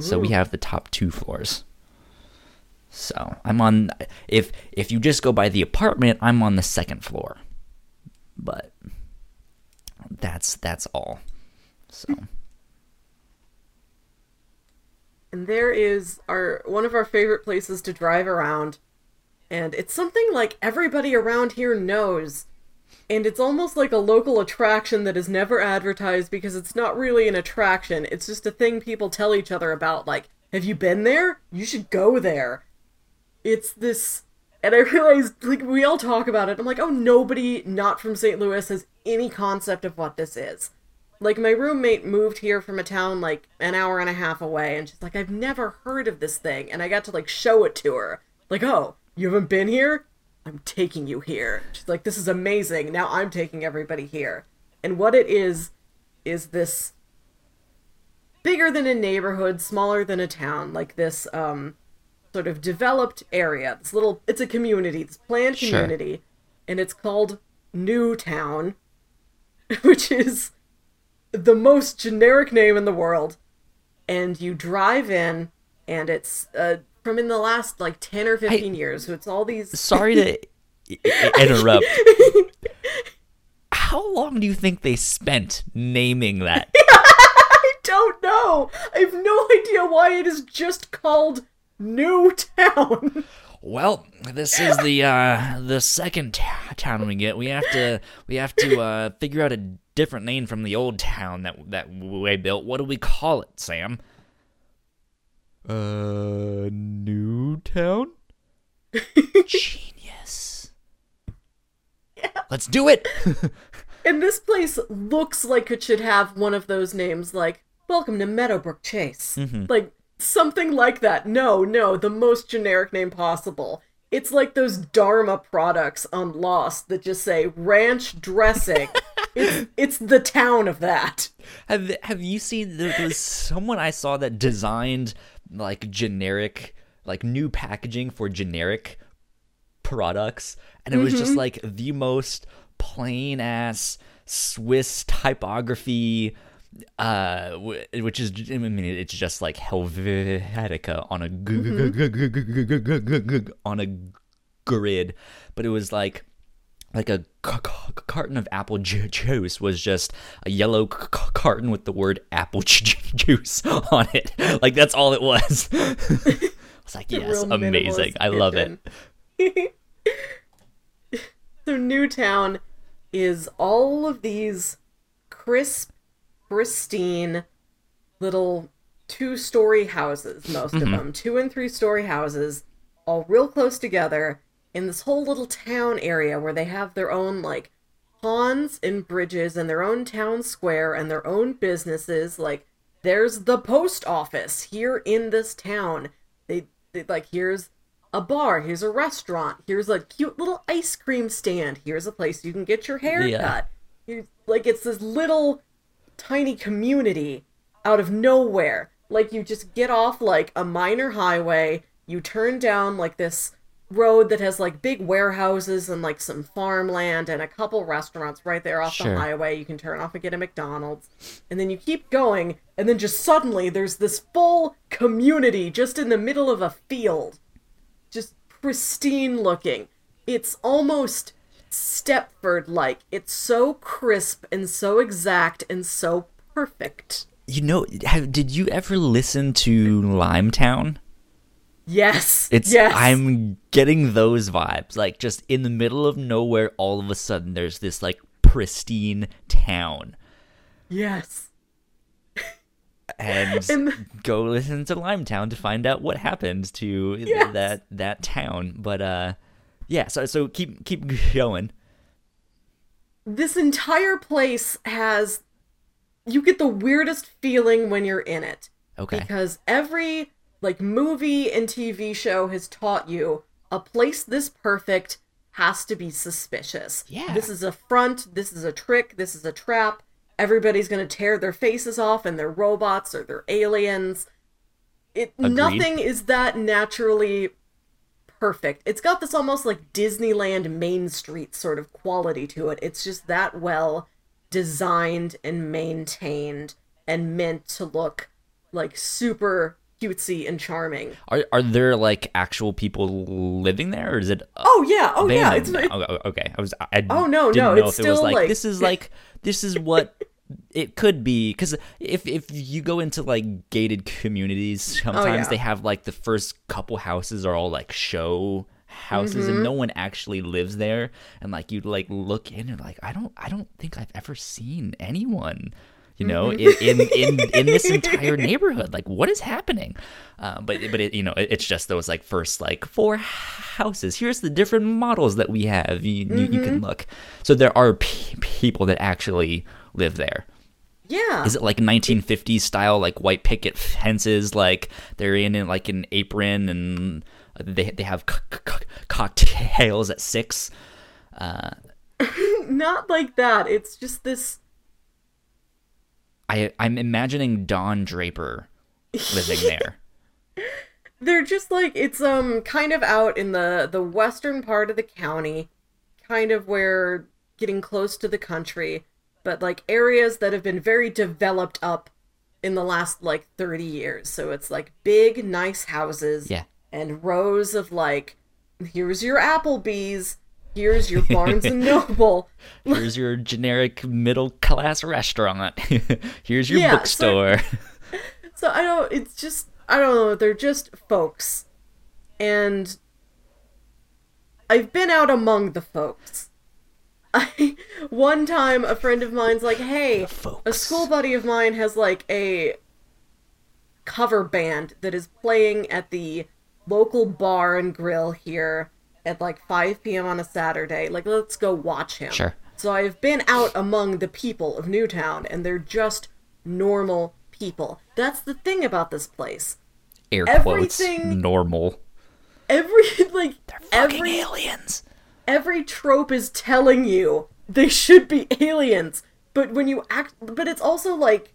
So we have the top two floors. So I'm on. If if you just go by the apartment, I'm on the second floor. But that's that's all. So and there is our one of our favorite places to drive around, and it's something like everybody around here knows. And it's almost like a local attraction that is never advertised because it's not really an attraction. It's just a thing people tell each other about. Like, have you been there? You should go there. It's this. And I <laughs> realized, like, we all talk about it. I'm like, oh, nobody not from St. Louis has any concept of what this is. Like, my roommate moved here from a town, like, an hour and a half away, and she's like, I've never heard of this thing. And I got to, like, show it to her. Like, oh, you haven't been here? I'm taking you here. She's like, this is amazing. Now I'm taking everybody here. And what it is, is this bigger than a neighborhood, smaller than a town, like this um, sort of developed area. This little, it's a community, this planned Sure. community, and it's called new town <laughs> which is the most generic name in the world. And you drive in, and it's uh, from in the last like 10 or 15 years. So it's all these <laughs> Sorry to i- i- interrupt. <laughs> How long do you think they spent naming that? <laughs> I don't know. I have no idea why it is just called Newtown. Well, this is the uh, the second t- town we get. We have to we have to uh, figure out a different name from the old town that that we built. What do we call it, Sam? Uh, Newtown. <laughs> Genius. Yeah. Let's do it. <laughs> and this place looks like it should have one of those names like Welcome to Meadowbrook Chase. Mm-hmm. Like something like that. No, no, the most generic name possible. It's like those Dharma products on Lost that just say ranch dressing. <laughs> it's it's the town of that. Have Have you seen? There was someone I saw that designed like generic, like new packaging for generic products, and it was just mm-hmm. like the most plain ass Swiss typography uh, which is I mean it's just like Helvetica on a on a grid, but it was like like a carton of apple juice was just a yellow carton with the word apple juice on it. <laughs> Like that's all it was. <laughs> I was like, yes, amazing. I love it. so <laughs> Newtown is all of these crisp pristine little two-story houses, most Mm-hmm. of them, two and three-story houses, all real close together in this whole little town area where they have their own like ponds and bridges and their own town square and their own businesses like there's the post office here in this town they, they like here's a bar here's a restaurant here's a cute little ice cream stand here's a place you can get your hair Yeah. cut Here's, like it's this little tiny community out of nowhere like you just get off like a minor highway you turn down like this road that has like big warehouses and like some farmland and a couple restaurants right there off Sure. the highway. You can turn off and get a McDonald's. And then you keep going, and then just suddenly there's this full community just in the middle of a field. Just pristine looking. It's almost Stepford like. It's so crisp and so exact and so perfect. You know, have, did you ever listen to Limetown? Yes. It's yes. I'm getting those vibes. Like just in the middle of nowhere, all of a sudden there's this like pristine town. Yes. and <laughs> And- go listen to Limetown to find out what happened to Yes. that that town. But uh, yeah. So so keep keep <laughs> going. this entire place has you get the weirdest feeling when you're in it Okay. because every like movie and TV show has taught you a place this perfect has to be suspicious. Yeah. This is a front, this is a trick, this is a trap. Everybody's going to tear their faces off and they're robots or they're aliens. It Agreed. nothing is that naturally perfect. It's got this almost like Disneyland Main Street sort of quality to it. It's just that well designed and maintained and meant to look like super cutesy and charming. Are are there like actual people living there, or is it? Oh yeah, oh yeah, abandoned it's now? Oh, oh, okay. I was. I Oh, no, didn't no, know it's if it was still, like, like- this is like this is what it could be because if if you go into like gated communities, sometimes Oh, yeah. they have like the first couple houses are all like show houses Mm-hmm. and no one actually lives there and like you like look in and like I don't I don't think I've ever seen anyone you know Mm-hmm. in, in in in this entire <laughs> neighborhood like what is happening uh, but but it, you know it, it's just those like first like four houses here's the different models that we have you, you, you Mm-hmm. can look so there are pe people that actually live there Yeah. is it like 1950s style like white picket fences like they're in, in like an apron and they they have c- c- cocktails at 6 Uh, <laughs> Not like that. It's just this. I I'm imagining Don Draper living <laughs> there. They're just like it's um kind of out in the the western part of the county, kind of where getting close to the country, but like areas that have been very developed up in the last like 30 years. So it's like big nice houses Yeah. and rows of like here's your Applebee's, here's your Barnes and <laughs> Noble. Here's your generic middle class restaurant. <laughs> Here's your Yeah, so- bookstore. <laughs> So I don't. It's just I don't know. They're just folks, and I've been out among the folks. I <laughs> one time a friend of mine's like, "Hey, a school buddy of mine has like a cover band that is playing at the local bar and grill here at like 5 p.m. on a Saturday. Like, let's go watch him." Sure. So I've been out among the people of Newtown, and they're just normal people. That's the thing about this place. Air quotes. Everything- Normal. Every <laughs> like they're Fucking every aliens. Every trope is telling you they should be aliens, but when you act, but it's also like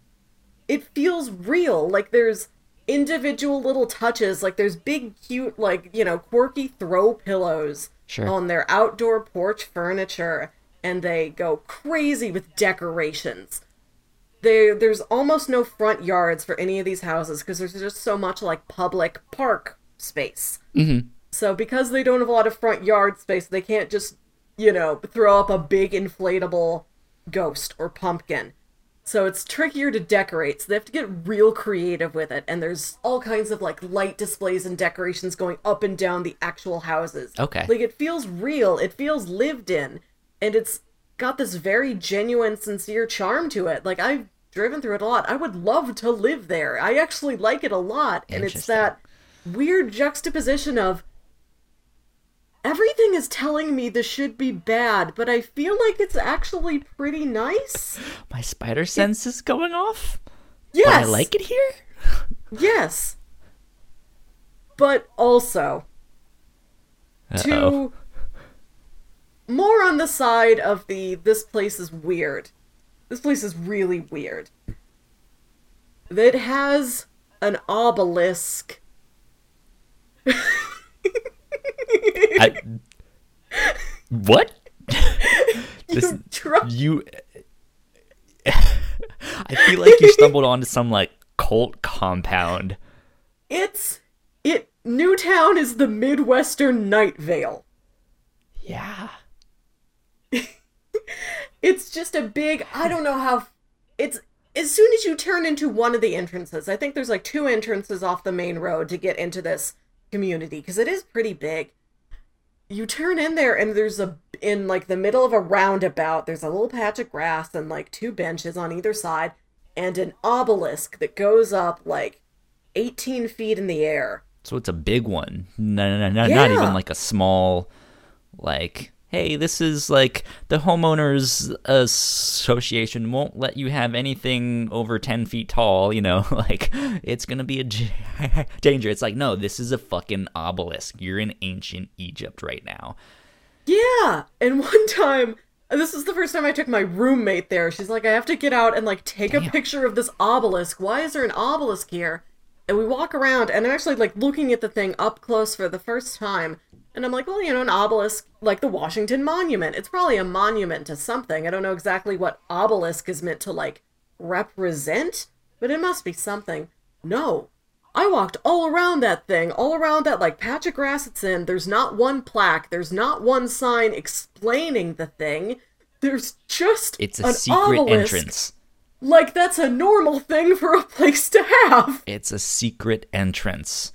it feels real. Like there's individual little touches. Like there's big, cute, like you know, quirky throw pillows Sure. on their outdoor porch furniture, and they go crazy with decorations. There, there's almost no front yards for any of these houses because there's just so much like public park space. Mm-hmm. So because they don't have a lot of front yard space, they can't just, you know, throw up a big inflatable ghost or pumpkin. So it's trickier to decorate, so they have to get real creative with it. And there's all kinds of like light displays and decorations going up and down the actual houses. Okay. Like it feels real, it feels lived in, and it's got this very genuine, sincere charm to it. Like I've driven through it a lot. I would love to live there. I actually like it a lot. And it's that weird juxtaposition of everything is telling me this should be bad, but I feel like it's actually pretty nice. My spider sense is going off. Yes. I like it here. Yes. But also Uh-oh. to more on the side of the this place is weird. This place is really weird. That has an obelisk. <laughs> I, what? This- <laughs> You try- you. <laughs> I feel like you stumbled onto some like cult compound. It's it Newtown is the Midwestern Night Vale. Yeah. <laughs> It's just a big I don't know how it's as soon as you turn into one of the entrances. I think there's like two entrances off the main road to get into this community because it is pretty big. You turn in there and there's a in like the middle of a roundabout, there's a little patch of grass and like two benches on either side and an obelisk that goes up like 18 feet in the air. So it's a big one. No, no, no, no not even like a small, like, hey, this is like the homeowners association won't let you have anything over 10 feet tall, you know, <laughs> like it's going to be a j- <laughs> danger. It's like, no, this is a fucking obelisk. You're in ancient Egypt right now. Yeah. And one time, and this is the first time I took my roommate there. She's like, I have to get out and like take a picture of this obelisk. Why is there an obelisk here? And we walk around, and I'm actually like looking at the thing up close for the first time. And I'm like, well, you know, an obelisk, like the Washington Monument. It's probably a monument to something. I don't know exactly what obelisk is meant to like represent, but it must be something. No. I walked all around that thing, all around that like patch of grass it's in. There's not one plaque, there's not one sign explaining the thing. There's just It's a an secret obelisk entrance. like that's a normal thing for a place to have. It's a secret entrance.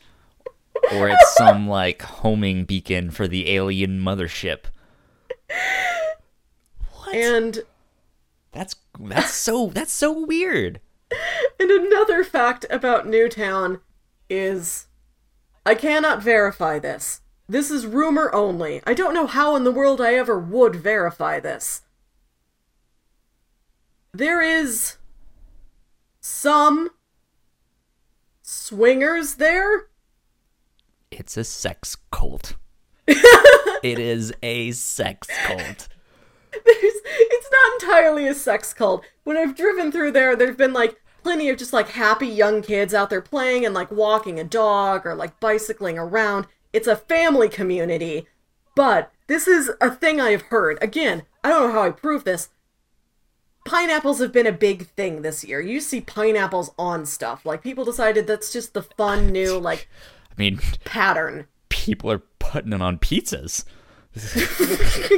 Or it's some like homing beacon for the alien mothership. What? And that's that's so that's so weird. and another fact about Newtown is I cannot verify this. This is rumor only. I don't know how in the world I ever would verify this. There is some swingers there. It's a sex cult. <laughs> it is a sex cult. There's, it's not entirely a sex cult. When I've driven through there, there've been like plenty of just like happy young kids out there playing and like walking a dog or like bicycling around. It's a family community. But this is a thing I have heard. Again, I don't know how I prove this. Pineapples have been a big thing this year. You see pineapples on stuff. Like people decided that's just the fun new like I mean, pattern. people are putting it on pizzas. <laughs>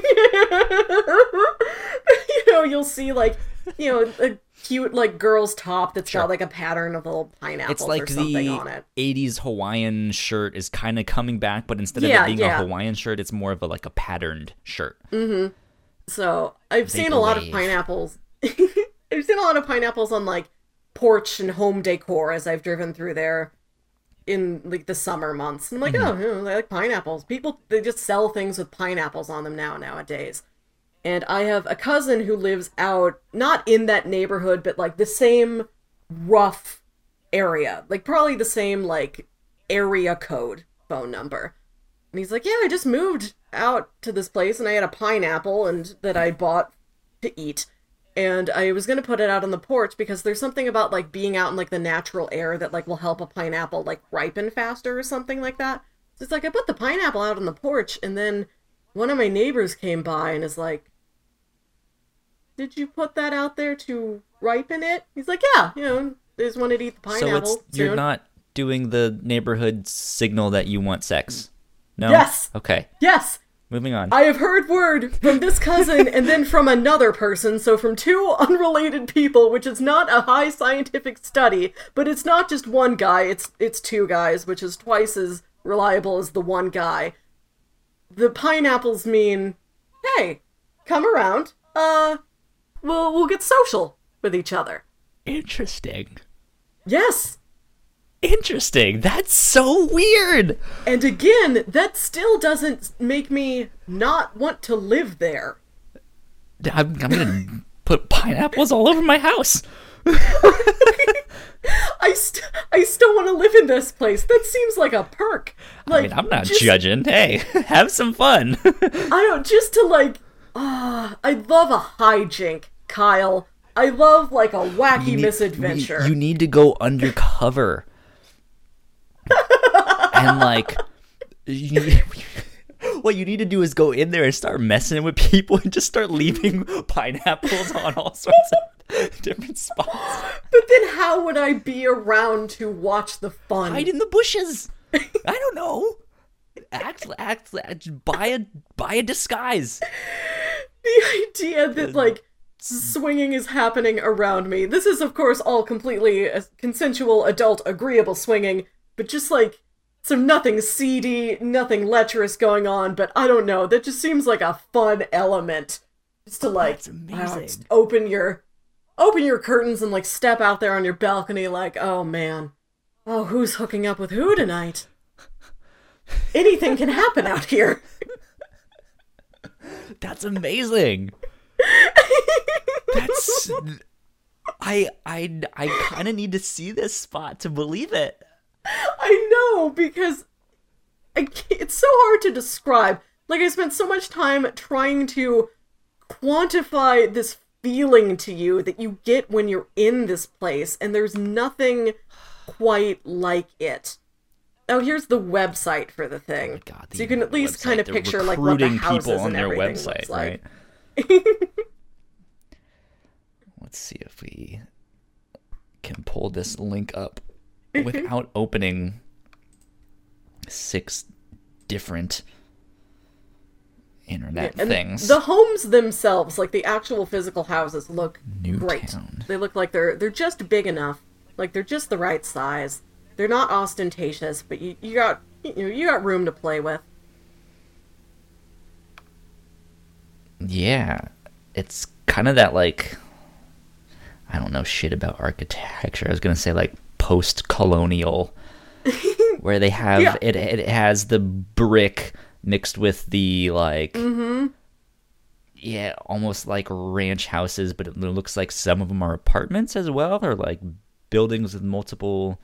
you know, you'll see like you know a cute like girl's top that's Sure. got like a pattern of little pineapples It's like or something the on it. 80s Hawaiian shirt is kind of coming back, but instead of Yeah, it being yeah. a Hawaiian shirt, it's more of a like a patterned shirt. Mm-hmm. So I've seen a lot of pineapples. <laughs> I've seen a lot of pineapples on like porch and home decor as I've driven through there in like the summer months. And I'm like, Mm-hmm. oh, yeah, I like pineapples. People they just sell things with pineapples on them now nowadays. And I have a cousin who lives out not in that neighborhood, but like the same rough area, like probably the same like area code phone number. And he's like, "Yeah, I just moved out to this place and I had a pineapple and that I bought to eat. And I was going to put it out on the porch because there's something about like being out in like the natural air that like will help a pineapple like ripen faster or something like that. So it's like I put the pineapple out on the porch and then one of my neighbors came by and is like, "Did you put that out there to ripen it?" He's like, "Yeah, you know, they just wanted to eat the so pineapple." it's you're not doing the neighborhood signal that you want sex. No. Yes. Okay. Yes, Moving on. I have heard word from this cousin and then from another person, so from two unrelated people, which is not a high scientific study, but it's not just one guy, it's it's two guys, which is twice as reliable as the one guy. The pineapples mean, hey, come around. Uh we'll we'll get social with each other. Interesting. Yes. Interesting. That's so weird. And again, that still doesn't make me not want to live there. I'm, I'm gonna <laughs> put pineapples all over my house. <laughs> I st- I still want to live in this place. That seems like a perk. Like I mean, I'm not just, judging. Hey, <laughs> have some fun. I don't just to like. Ah, I love a hijink, Kyle. I love like a wacky You need- misadventure. You, you need to go undercover. And like you, <laughs> what you need to do is go in there and start messing with people and just start leaving pineapples on all sorts of <laughs> different spots. but then how would I be around to watch the fun? Hide in the bushes. I don't know. Act, act, act buy a buy a disguise. <laughs> the idea that like mm. swinging is happening around me. This is of course all completely consensual adult agreeable swinging, but just like so nothing seedy, nothing lecherous going on, but I don't know, that just seems like a fun element. Just to like That's amazing. open your open your curtains and like step out there on your balcony like, "Oh man. Oh, who's hooking up with who tonight?" <laughs> Anything can happen out here. That's amazing. <laughs> That's I I I kind of need to see this spot to believe it. <laughs> I know because I it's so hard to describe. Like I spent so much time trying to quantify this feeling to you that you get when you're in this place, and there's nothing quite like it. Oh, here's the website for the thing, oh God, so you can at least website. kind of They're picture like what the houses people on and their website, like. right? <laughs> Let's see if we can pull this link up <laughs> without opening six different Internet And things. the homes themselves, like the actual physical houses, look Newtown. great. They look like they're they're just big enough, like they're just the right size. They're not ostentatious, but you, you got you know you got room to play with. Yeah, it's kind of that like I don't know shit about architecture. I was gonna say like post-colonial, <laughs> where they have Yeah. it. It has the brick mixed with the like. Mm-hmm. Yeah, almost like ranch houses, but it looks like some of them are apartments as well, or like buildings with multiple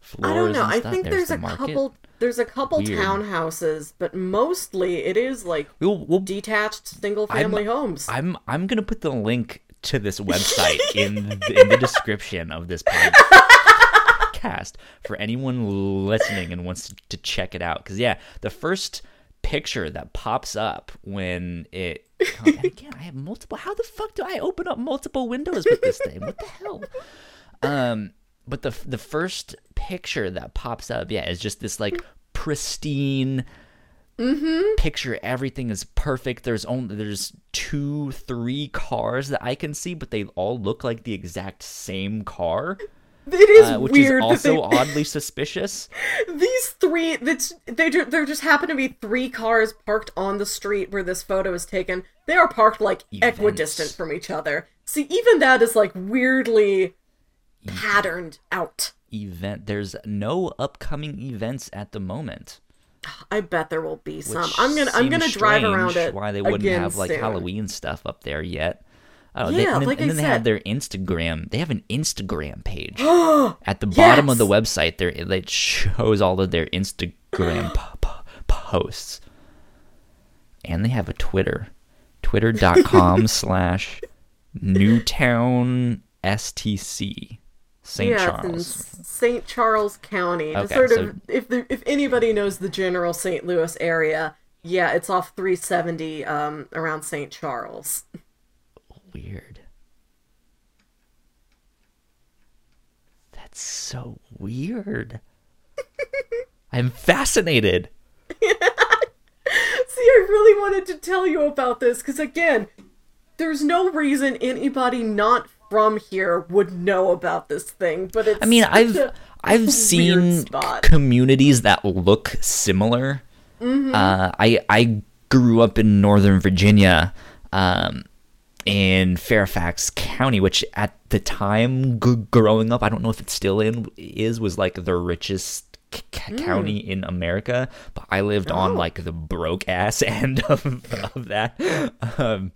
floors. I don't know. I think there's, the a couple there's a couple Weird. townhouses, but mostly it is like We'll, we'll detached single family homes. I'm I'm gonna put the link to this <laughs> website in the, in the description of this <laughs> podcast for anyone listening and wants to check it out. Because yeah, the first picture that pops up when it <laughs> and again, I have multiple. How the fuck do I open up multiple windows with this thing? What the hell? Um, but the the first picture that pops up, yeah, is just this like pristine picture everything is perfect there's only there's two three cars that i can see but they all look like the exact same car <laughs> it is uh, which weird is that they- also oddly <laughs> suspicious. These three that's they ju- there just happen to be three cars parked on the street where this photo is taken. They are parked like Events. equidistant from each other. See even that is like weirdly patterned out. event there's no upcoming events at the moment. I bet there will be some. Which i'm gonna i'm gonna drive around it why they wouldn't have like soon. halloween stuff up there yet Oh, Yeah, they, and then, like I and then they have their Instagram. They have an Instagram page <gasps> at the bottom of the website. There, it shows all of their Instagram po- po- posts, and they have a Twitter, twitter.com <laughs> slash Newtown STC, St. yeah, Charles. St. Charles County. Okay, sort so- of, if the, if anybody knows the general St. Louis area, yeah, it's off 370 um, around St. Charles. Weird. That's so weird. <laughs> I'm fascinated. <laughs> See, I really wanted to tell you about this because, again, there's no reason anybody not from here would know about this thing. But it's I mean, I've a I've seen spot. communities that look similar. Mm-hmm. Uh, I I grew up in Northern Virginia, um, in Fairfax County, which at the time g- growing up, I don't know if it still in is was like the richest c- c- county in America. But I lived on Mm. Oh. like the broke ass <laughs> end of of that. Um,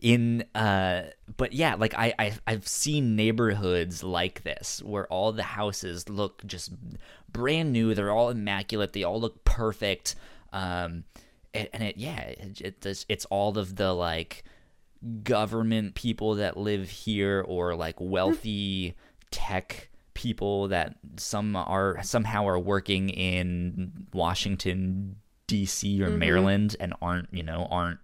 in uh but yeah like I, I i've seen neighborhoods like this where all the houses look just brand new they're all immaculate they all look perfect um and, and it yeah it, it does- it's all of the like government people that live here or like wealthy tech people that some are somehow are working in Washington DC or Maryland and aren't you know aren't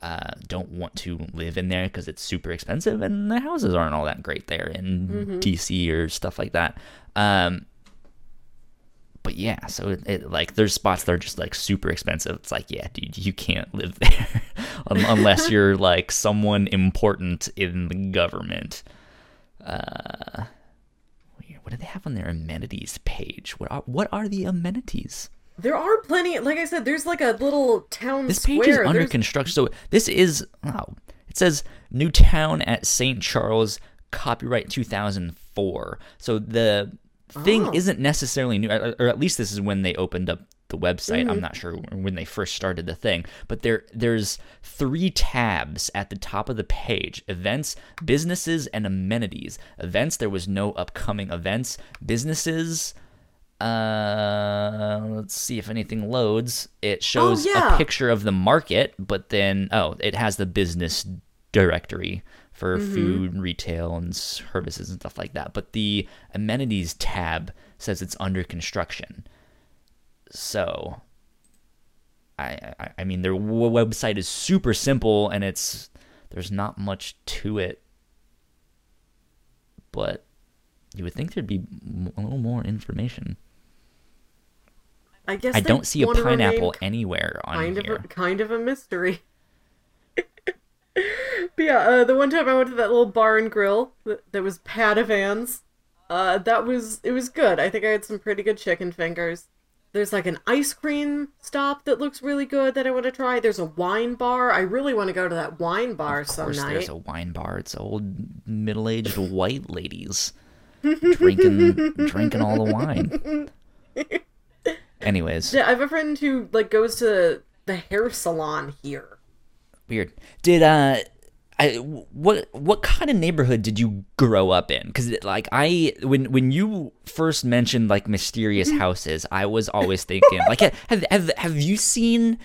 uh, don't want to live in there because it's super expensive and the houses aren't all that great there in DC or stuff like that. Um, but yeah, so it, it like there's spots that are just like super expensive. It's like yeah, dude, you can't <laughs> live there <laughs> un- unless you're <laughs> like someone important in the government. Uh, what do they have on their amenities page? What are what are the amenities? There are plenty. Like I said, there's like a little town This page square. is under There's- construction. So this is oh, it says new town at St. Charles, copyright 2004. So the thing Oh. isn't necessarily new, or at least this is when they opened up the website. Mm-hmm. I'm not sure when they first started the thing, but there there's three tabs at the top of the page: events, businesses, and amenities. Events, there was no upcoming events. Businesses. Uh, let's see if anything loads. It shows yeah. a picture of the market, but then oh, it has the business directory for mm-hmm. food, retail, and services and stuff like that. But the amenities tab says it's under construction. So, I I, I mean their w- website is super simple and it's there's not much to it, but you would think there'd be a little more information. I guess I don't see a pineapple anywhere on kind here. of a, kind of a mystery. <laughs> but yeah, uh, the one time I went to that little bar and grill that, that was Padavans, uh, that was it was good. I think I had some pretty good chicken fingers. There's like an ice cream stop that looks really good that I want to try. There's a wine bar. I really want to go to that wine bar Of some course, night. there's a wine bar. It's old middle-aged white ladies drinking drinking all the wine. <laughs> Anyways, Yeah, I have a friend who like goes to the hair salon here. Weird. Did uh, I what what kind of neighborhood did you grow up in? Because like I when when you first mentioned like mysterious houses, I was always thinking like have have have you seen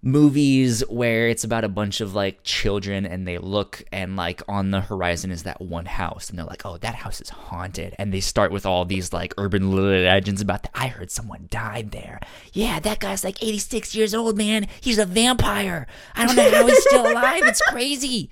movies where it's about a bunch of like children and they look and like on the horizon is that one house and they're like oh that house is haunted. And they start with all these like urban legends about that i heard someone died there. Yeah that guy's like 86 years old man. He's a vampire. I don't know how he's still <laughs> alive. It's crazy.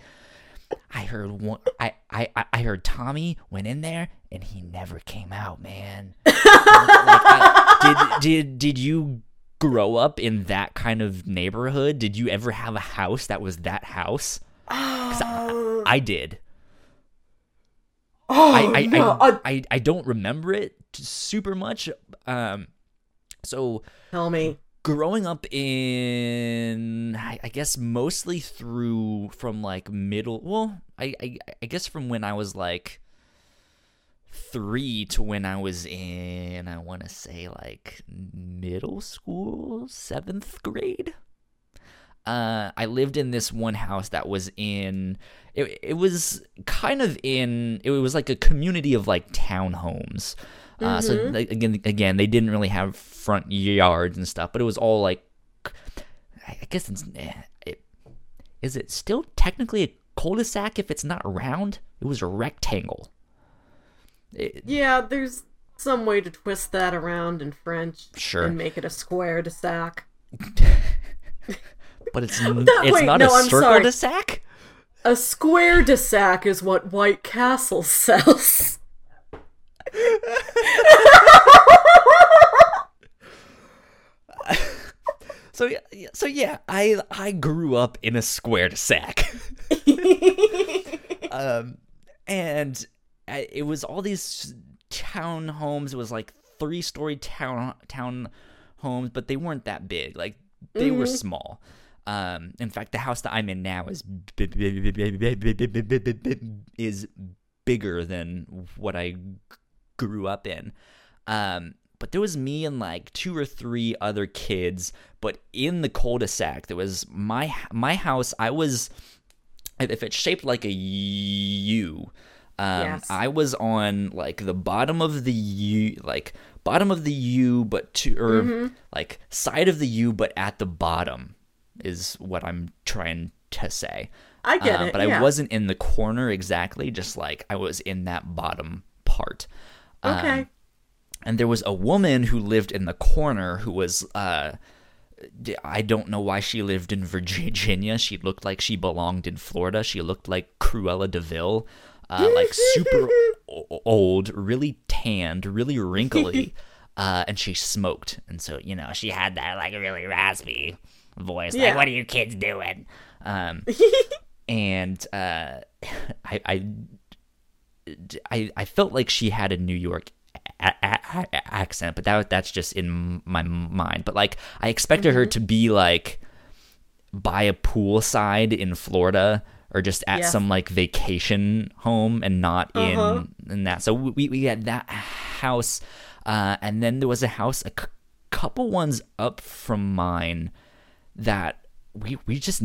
I heard one i i I- heard tommy went in there and he never came out man. <laughs> Like, I, did did did you grow up in that kind of neighborhood? Did you ever have a house that was that house? I, <gasps> I did. Oh, I I, no. I, I I don't remember it super much. Um, so tell me. growing up in I, I guess mostly through from like middle well I, I I guess from when I was like three to when I was in I want to say like middle school seventh grade. Uh, I lived in this one house that was in it, it was kind of in it was like a community of like townhomes. Uh, so like, again again they didn't really have front yards and stuff but it was all like I I guess it's eh, it, is it still technically a cul-de-sac if it's not round? It was a rectangle It- Yeah, there's some way to twist that around in French Sure. and make it a square to sac. but it's <laughs> n- That- it's wait, not no, a I'm circle sorry. de sac A square de sac is what White Castle <laughs> sells. so so yeah I I grew up in a square de sac <laughs> um, and it was all these town homes. It was like three story town town homes, but they weren't that big. Like they mm-hmm. were small. Um, in fact, the house that I'm in now is is bigger than what I grew up in. Um, but there was me and like two or three other kids but in the cul-de-sac there was my my house i was if it's shaped like a u um, Yes. I was on like the bottom of the U, like bottom of the U, but to or like side of the U, but at the bottom is what I'm trying to say. I get Uh, it. but yeah. I wasn't in the corner exactly, just like I was in that bottom part. Um, Okay. and there was a woman who lived in the corner who was uh I don't know why she lived in <laughs> Virginia. She looked like she belonged in Florida. She looked like Cruella de Vil, uh, like super o- old, really tanned, really wrinkly, <laughs> uh, and she smoked. And so you know she had that like really raspy voice, like Yeah. "What are you kids doing?" Um, <laughs> and uh, <laughs> I, I I I felt like she had a New York a- a- a- accent, but that that's just in my mind. But like I expected her to be like by a poolside in Florida or just at Yes. some like vacation home and not Uh-huh. in in that. So we we had that house, uh, and then there was a house a c- couple ones up from mine that we we just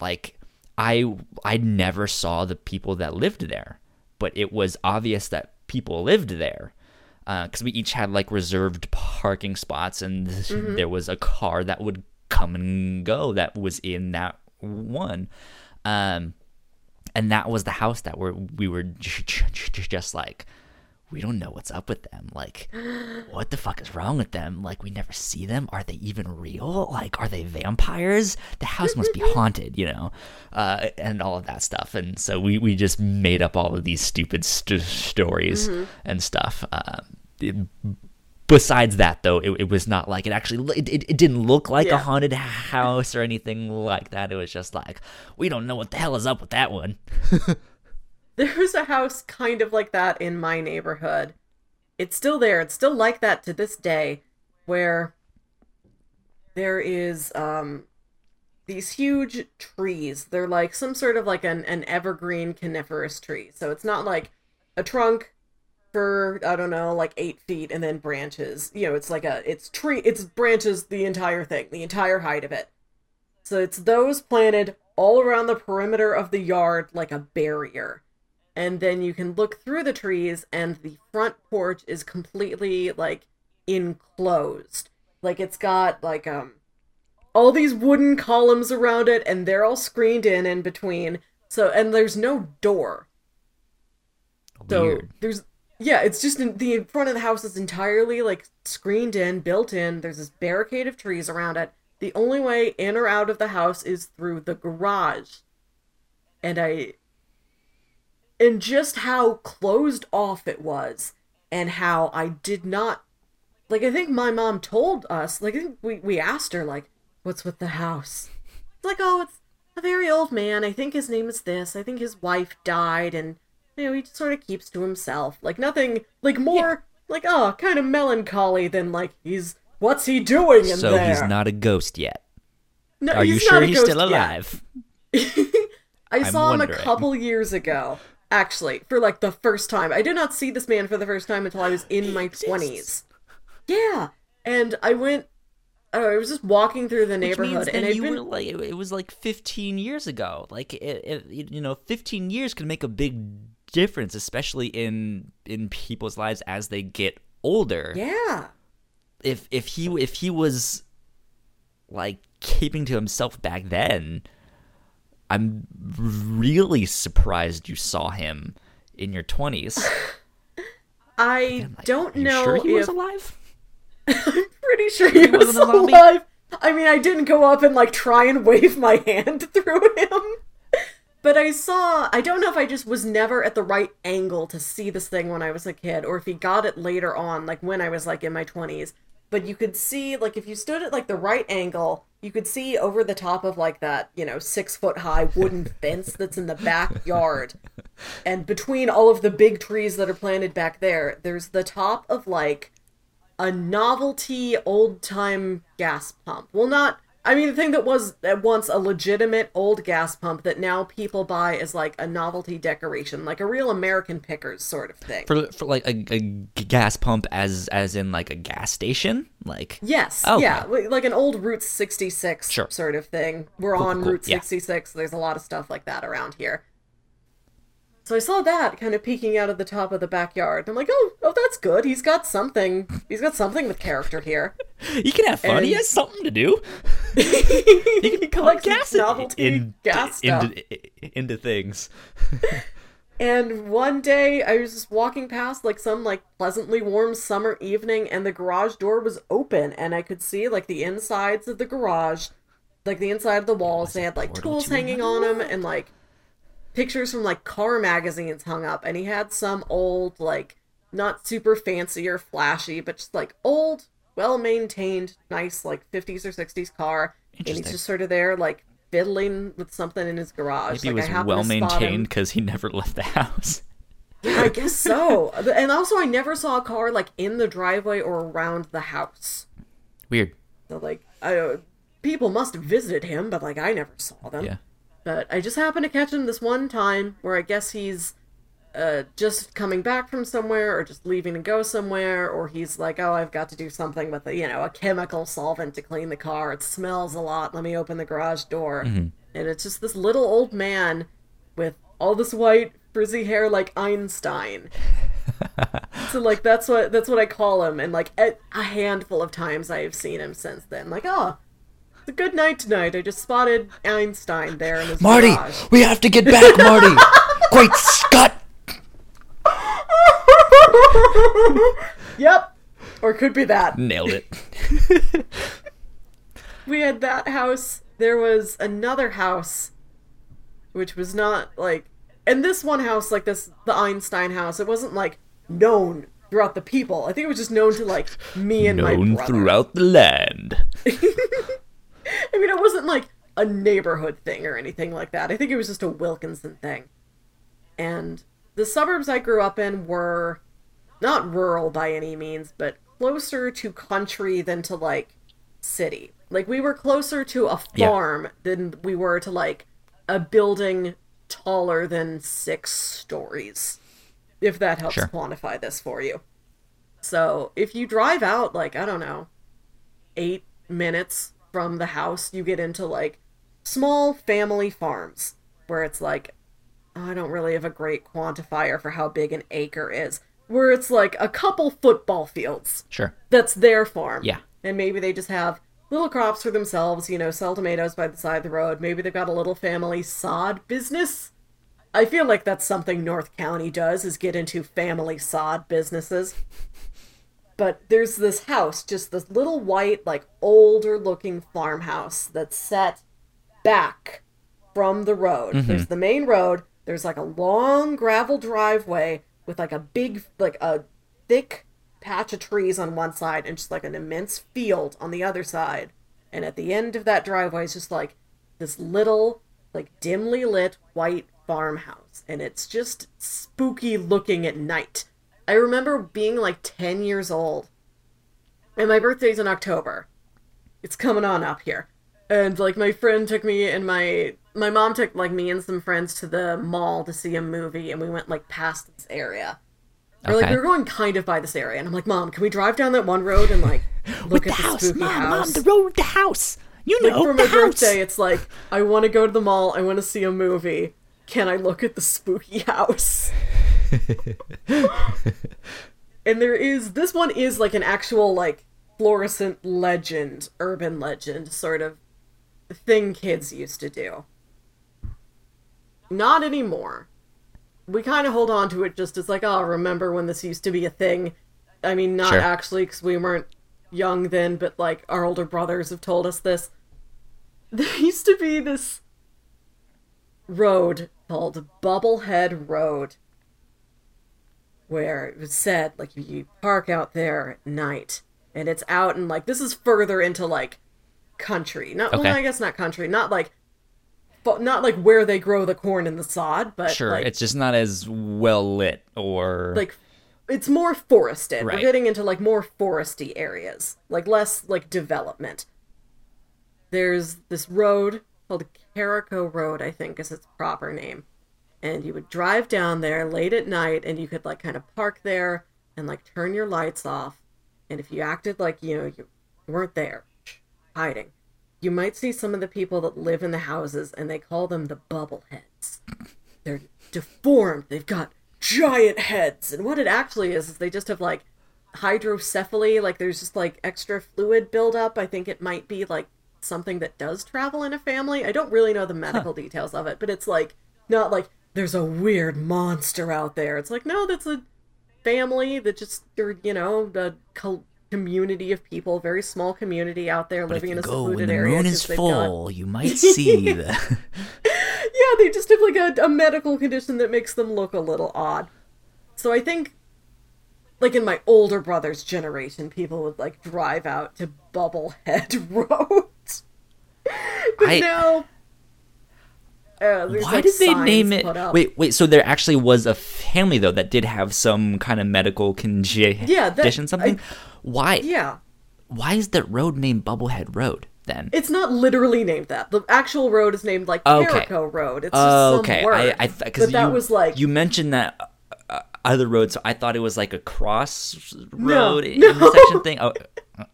like I I never saw the people that lived there, but it was obvious that people lived there because we each had like reserved parking spots, and there was a car that would come and go that was in that one, um, and that was the house that we're, we were just like. We don't know what's up with them. Like, <gasps> what the fuck is wrong with them? Like, we never see them. Are they even real? Like, are they vampires? The house must be <laughs> haunted, you know, uh, and all of that stuff. And so we, we just made up all of these stupid st- stories and stuff. Uh, it- besides that though it, it was not like it actually it, it, it didn't look like a haunted house or anything like that it was just like we don't know what the hell is up with that one <laughs> There's a house kind of like that in my neighborhood. It's still there. It's still like that to this day, where there is um these huge trees. They're like some sort of like an, an evergreen coniferous tree. So it's not like a trunk for I don't know, like eight feet and then branches. You know, it's like a it's tree it's branches the entire thing, the entire height of it. So it's those planted all around the perimeter of the yard like a barrier. And then you can look through the trees and the front porch is completely like enclosed. Like it's got like um all these wooden columns around it and they're all screened in in between. So and there's no door. So weird there's yeah, it's just in, the front of the house is entirely like screened in, built in. There's this barricade of trees around it. The only way in or out of the house is through the garage. And I and just how closed off it was and how I did not like I think my mom told us, like I think we, we asked her like, what's with the house? It's like, oh, it's a very old man. I think his name is this. I think his wife died and you know, he just sort of keeps to himself. Like nothing like more like oh, kind of melancholy than like he's what's he doing in so there? he's not a ghost yet No, are you sure he's still alive <laughs> I saw him a couple years ago, actually, for like the first time. I did not see this man for the first time until I was in my twenties. Yeah, and I went. Uh, I was just walking through the neighborhood, and you been. were like it it was like 15 years ago like it, it, you know 15 years can make a big difference especially in in people's lives as they get older. Yeah, if if he if he was like keeping to himself back then i'm really surprised you saw him in your 20s <laughs> I Like, don't are you know <laughs> <laughs> sure he if was alive? I'm pretty sure he, was wasn't alive. I mean, I didn't go up and like try and wave my hand through him. But I saw, I don't know if I just was never at the right angle to see this thing when I was a kid, or if he got it later on, like when I was like in my 20s. But you could see, like, if you stood at like the right angle, you could see over the top of like that, you know, six foot high wooden <laughs> fence that's in the backyard. And between all of the big trees that are planted back there, there's the top of like a novelty old time gas pump. Well, not. I mean, the thing that was at once a legitimate old gas pump that now people buy as like a novelty decoration, like a real American Pickers sort of thing. for for like a, a gas pump as as in like a gas station like yes, Okay. yeah, li- like an old Route 66 Sure. sort of thing. We're Cool, on cool, cool, Route yeah. 66. There's a lot of stuff like that around here. So I saw that kind of peeking out of the top of the backyard. I'm like, oh, oh, that's good. He's got something. He's got something with character here. <laughs> he can have fun he has something to do he can gas novelty in, gas stuff. into, into things <laughs> And one day I was just walking past like some like pleasantly warm summer evening and the garage door was open and I could see like the insides of the garage, like the inside of the walls. They had like tools to hanging on them and like pictures from like car magazines hung up and he had some old like not super fancy or flashy but just like old well maintained nice like 50s or 60s car and he's just sort of there like fiddling with something in his garage maybe like, I he was well to spot him. maintained because he never left the house I <laughs> guess so. And also, I never saw a car like in the driveway or around the house. weird So like, I uh, people must have visited him, but like I never saw them. yeah But I just happened to catch him this one time where I guess he's uh, just coming back from somewhere or just leaving to go somewhere, or he's like, oh, I've got to do something with a you know a chemical solvent to clean the car. It smells a lot. Let me open the garage door, and it's just this little old man with all this white frizzy hair like Einstein. <laughs> so like that's what that's what I call him, and like a, a handful of times I have seen him since then. Like, oh, it's a good night tonight. I just spotted Einstein there in his marty garage. we have to get back marty <laughs> great scott <laughs> Yep. Or could be that. nailed it <laughs> We had that house. There was another house, which was not like. And this one house, like this, the Einstein house, it wasn't like known throughout the people. I think it was just known to like me and my Known brother. throughout the land. <laughs> I mean, it wasn't like a neighborhood thing or anything like that. I think it was just a Wilkinson thing. And the suburbs I grew up in were not rural by any means, but closer to country than to like city. Like we were closer to a Yeah. farm than we were to like a building taller than six stories. If that helps Sure. quantify this for you. So if you drive out like, I don't know, eight minutes from the house, you get into like small family farms where it's like, I don't really have a great quantifier for how big an acre is, where it's like a couple football fields. Sure. That's their farm. Yeah. And maybe they just have little crops for themselves, you know, sell tomatoes by the side of the road. Maybe they've got a little family sod business. I feel like that's something North County does is get into family sod businesses. But there's this house, just this little white, like older looking farmhouse that's set back from the road. Mm-hmm. There's the main road, there's like a long gravel driveway with like a big like a thick patch of trees on one side and just like an immense field on the other side. And at the end of that driveway is just like this little, like dimly lit white farmhouse. And it's just spooky looking at night. I remember being like 10 years old. And my birthday's in October. It's coming on up here. And like my friend took me and my my mom took like me and some friends to the mall to see a movie and we went like past this area. Or like Okay. we were going kind of by this area, and I'm like, Mom, can we drive down that one road and like <laughs> look at the, spooky house? Mom, the road the house. You like for my birthday, it's like I want to go to the mall. I want to see a movie. Can I look at the spooky <laughs> house? and there is this one is like an actual like fluorescent legend, urban legend sort of thing kids used to do. Not anymore. We kind of hold on to it just as like, oh, remember when this used to be a thing? I mean, not Sure. actually because we weren't young then, but like our older brothers have told us this. There used to be this road called Bubblehead Road where it was said like you park out there at night and it's out and like this is further into like country not Okay. well i guess not country not like but not like where they grow the corn and the sod but Sure, like, it's just not as well lit or like it's more forested Right. we're getting into like more foresty areas like less like development there's this road called Carico Road, I think is its proper name. And you would drive down there late at night and you could like kind of park there and like turn your lights off. And if you acted like, you know, you weren't there, hiding, you might see some of the people that live in the houses and they call them the bubbleheads. They're deformed. They've got giant heads. And what it actually is is they just have like hydrocephaly, like there's just like extra fluid buildup. I think it might be like something that does travel in a family. I don't really know the medical details of it, but it's like not like there's a weird monster out there. It's like no, that's a family that just or you know the community of people, very small community out there But living in a go secluded when the area. moon is they've got- full, you might <laughs> see the. <laughs> <laughs> yeah, they just have like a, a medical condition that makes them look a little odd. So I think, like in my older brother's generation, people would like drive out to Bubblehead Road. but I- now, uh, Why like, did they name it? Wait, wait. So there actually was a family though that did have some kind of medical condition, Yeah, that- something. Why? Yeah, Why is that road named Bubblehead Road then? it's not literally named that. The actual road is named like Okay. Jericho Road. It's just okay. I, I, because but that was like you mentioned that uh, uh, other road, so I thought it was like a cross road <laughs> no. intersection thing. Oh,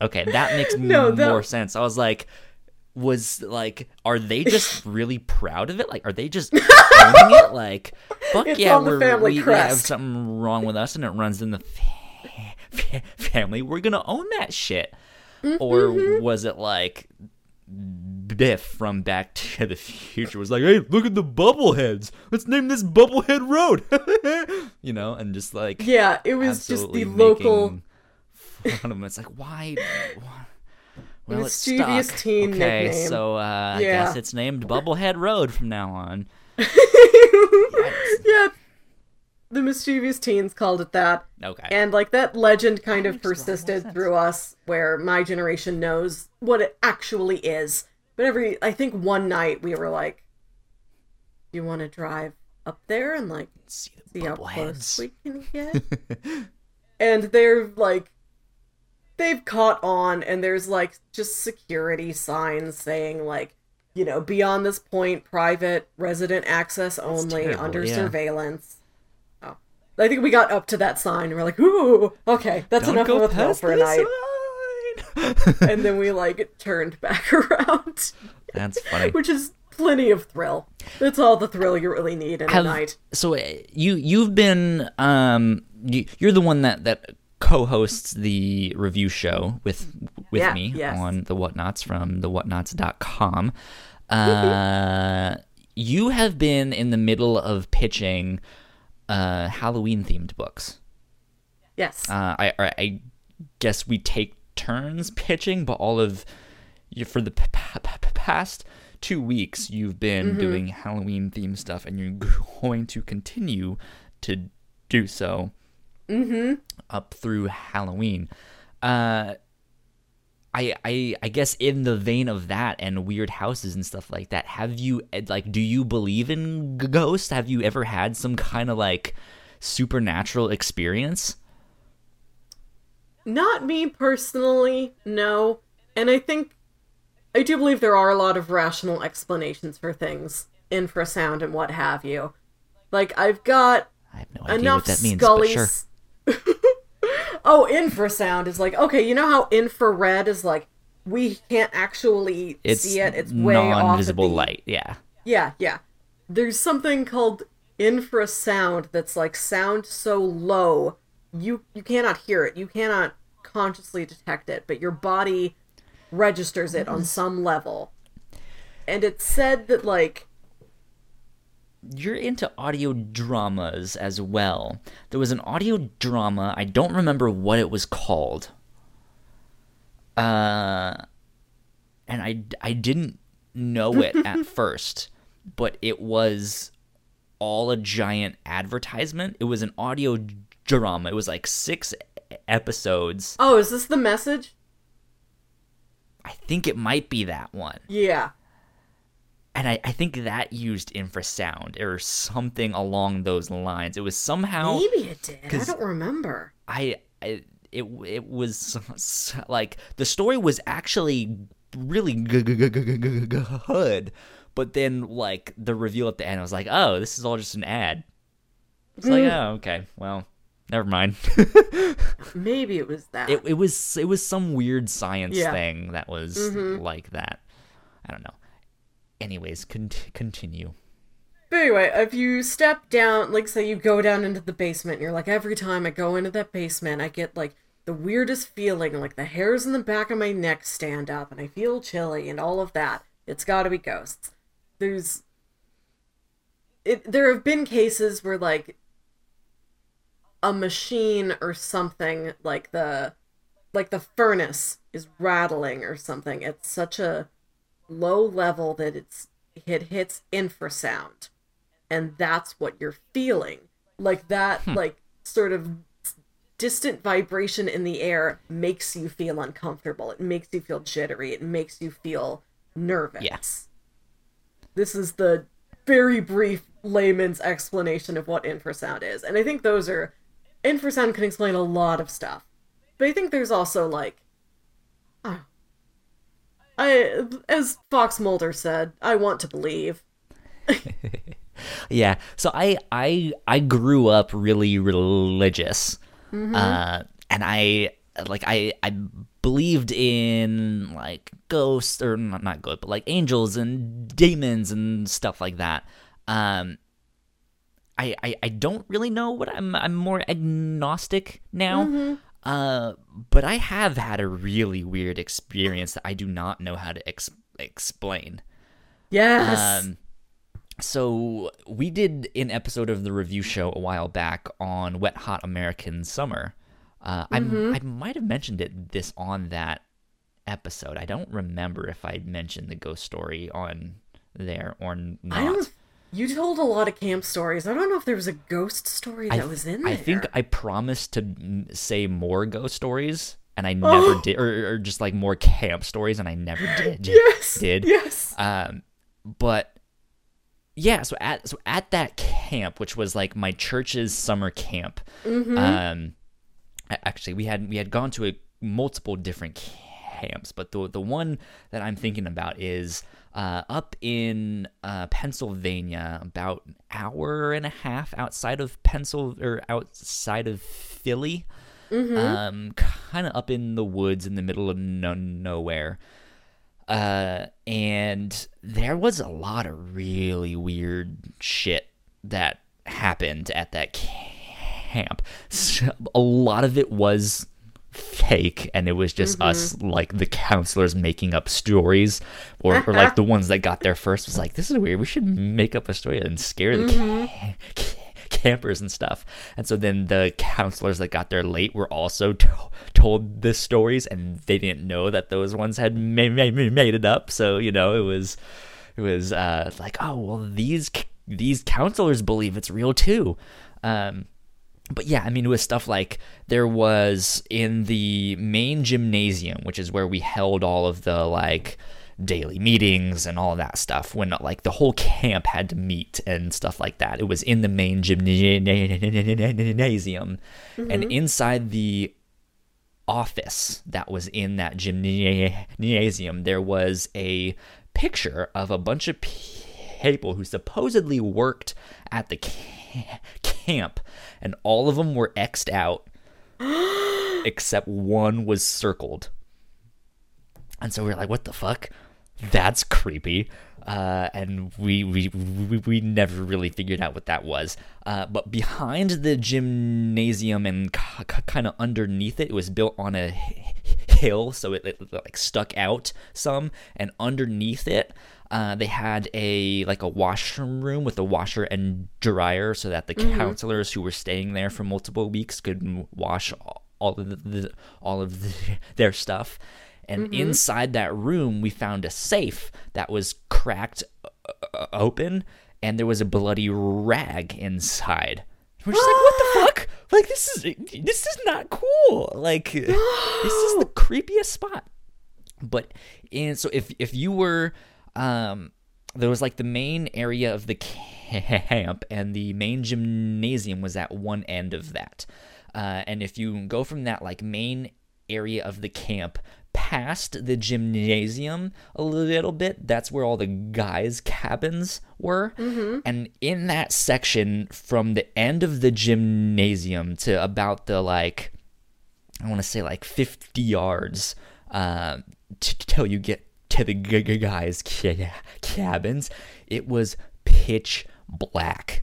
okay, that makes <laughs> No, that- more sense. I was like, was like, are they just <laughs> really proud of it? Like, are they just owning it? Like, fuck It's yeah, we're, family we, we have something wrong with us, and it runs in the fa- fa- family. We're gonna own that shit. Mm-hmm. Or was it like Biff from Back to the Future was like, "Hey, look at the bubbleheads. Let's name this Bubblehead Road." <laughs> you know, and just like yeah, it was just the local. fun of 'em. It's like, why? why- <laughs> Well, it's stuck. teen okay, nickname. so uh, I Yeah. guess it's named Bubblehead Road from now on. <laughs> yeah, the mischievous teens called it that. Okay. And like that legend kind of makes a lot more persisted through us where my generation knows what it actually is. But every I think one night we were like, You wanna drive up there and like see the see how close heads. we can get? <laughs> and they're like they've caught on and there's like just security signs saying like you know beyond this point private resident access only terrible, under yeah. surveillance i think we got up to that sign and we're like ooh okay that's Don't enough of a thrill for a night <laughs> and then we like turned back <laughs> around That's funny. which is plenty of thrill that's all the thrill you really need in Have- a night So uh, you you've been um you, you're the one that that co-hosts the review show with with Yeah, me yes. on the whatnauts from the whatnauts.com. <laughs> Uh, you have been in the middle of pitching uh Halloween themed books. yes Uh, I I guess we take turns <laughs> pitching, but all of you for the p- p- p- past two weeks you've been doing Halloween themed stuff, and you're <laughs> going to continue to do so up through Halloween. Uh, I, I I guess in the vein of that and weird houses and stuff like that, have you eh, like do you believe in g- ghosts? Have you ever had some kind of like supernatural experience? Not me personally, no. And I think I do believe there are a lot of rational explanations for things, infrasound and what have you. Like I've got I have no idea enough what that means, scullies. but sure. <laughs> oh, infrasound is like okay, you know how infrared is like we can't actually It's see it. It's way off. non-visible the- light. Yeah. Yeah, yeah. There's something called infrasound that's like sound so low you you cannot hear it. You cannot consciously detect it, but your body registers it on mm-hmm. some level. And it's said that like You're into audio dramas as well. There was an audio drama. I don't remember what it was called. Uh, and I I didn't know it <laughs> at first, but it was all a giant advertisement. It was an audio drama. It was like six episodes. oh, is this the message? I think it might be that one. Yeah. And I, I think that used infrasound or something along those lines. It was somehow Maybe it did. I don't remember. I, I it it was <laughs> like the story was actually really good, but then like the reveal at the end, I was like, oh, this is all just an ad. It's like, mm. oh, okay, well, never mind. <laughs> Maybe it was that. it it was it was some weird science Yeah. thing that was mm-hmm. like that. I don't know. Anyways, con- continue. But anyway, if you step down, like say you go down into the basement, you're like, every time I go into that basement, I get like the weirdest feeling, like the hairs in the back of my neck stand up, and I feel chilly, and all of that. It's got to be ghosts. There's, it. There have been cases where like a machine or something, like the, like the furnace is rattling or something. It's such a low level that it's it hits infrasound. And that's what you're feeling. Like that hmm. like sort of distant vibration in the air makes you feel uncomfortable. It makes you feel jittery. It makes you feel nervous. Yeah. this is the very brief layman's explanation of what infrasound is. And i think those are infrasound can explain a lot of stuff. But i think there's also like I, as Fox Mulder said, I want to believe. <laughs> Yeah. So I I I grew up really religious. Uh and I like I I believed in like ghosts or not not ghosts, but like angels and demons and stuff like that. Um I, I, I don't really know what I'm I'm more agnostic now. Uh but I have had a really weird experience that I do not know how to ex- explain. Yes. Um, so we did an episode of the review show a while back on Wet Hot American Summer. Uh, I I might have mentioned it this on that episode. I don't remember if I mentioned the ghost story on there or not. I don't. You told a lot of camp stories. I don't know if there was a ghost story that I, was in there. I think I promised to mm, say more ghost stories, and I never Oh. did, or, or just like more camp stories, and I never <gasps> did. Yes. Did Yes. um, but yeah, so at so at that camp, which was like my church's summer camp, Mm-hmm. um, actually we had we had gone to a, multiple different camps, but the the one that I'm thinking about is uh, up in uh, Pennsylvania, about an hour and a half outside of Pencil or outside of Philly, um, kind of up in the woods in the middle of no- nowhere. Uh, and there was a lot of really weird shit that happened at that camp. <laughs> A lot of it was fake, and it was just us, like the counselors, making up stories, or, or like the ones that got there first was like, "This is weird. We should make up a story and scare the ca- campers and stuff." And so then the counselors that got there late were also to- told the stories, and they didn't know that those ones had ma- ma- ma- made it up. So you know, it was it was uh, like, oh well, these these counselors believe it's real too. Um, but yeah, I mean, it was stuff like there was in the main gymnasium, which is where we held all of the like daily meetings and all that stuff when like the whole camp had to meet and stuff like that. It was in the main gymnasium, mm-hmm. and inside the office that was in that gymnasium, there was a picture of a bunch of people who supposedly worked at the ca- <laughs> camp, and all of them were X'd out, <gasps> except one was circled. And so we are like, what the fuck? That's creepy. Uh, and we, we we we never really figured out what that was. Uh, but behind the gymnasium and k- k- kind of underneath it, it was built on a h- hill, so it, it like stuck out some. And underneath it, uh, they had a like a washroom room with a washer and dryer, so that the counselors who were staying there for multiple weeks could wash all of the, the all of the, <laughs> their stuff. And inside that room, we found a safe that was cracked uh, open, and there was a bloody rag inside. We're just like, what the <gasps> fuck? Like this is this is not cool. Like this is the <gasps> creepiest spot. But and so if if you were um there was like the main area of the camp and the main gymnasium was at one end of that. Uh, and if you go from that like main area of the camp past the gymnasium a little bit, that's where all the guys' cabins were. And in that section, from the end of the gymnasium to about the like, I want to say like 50 yards uh, t- till you get to the g- g- guys' ca- cabins, it was pitch black.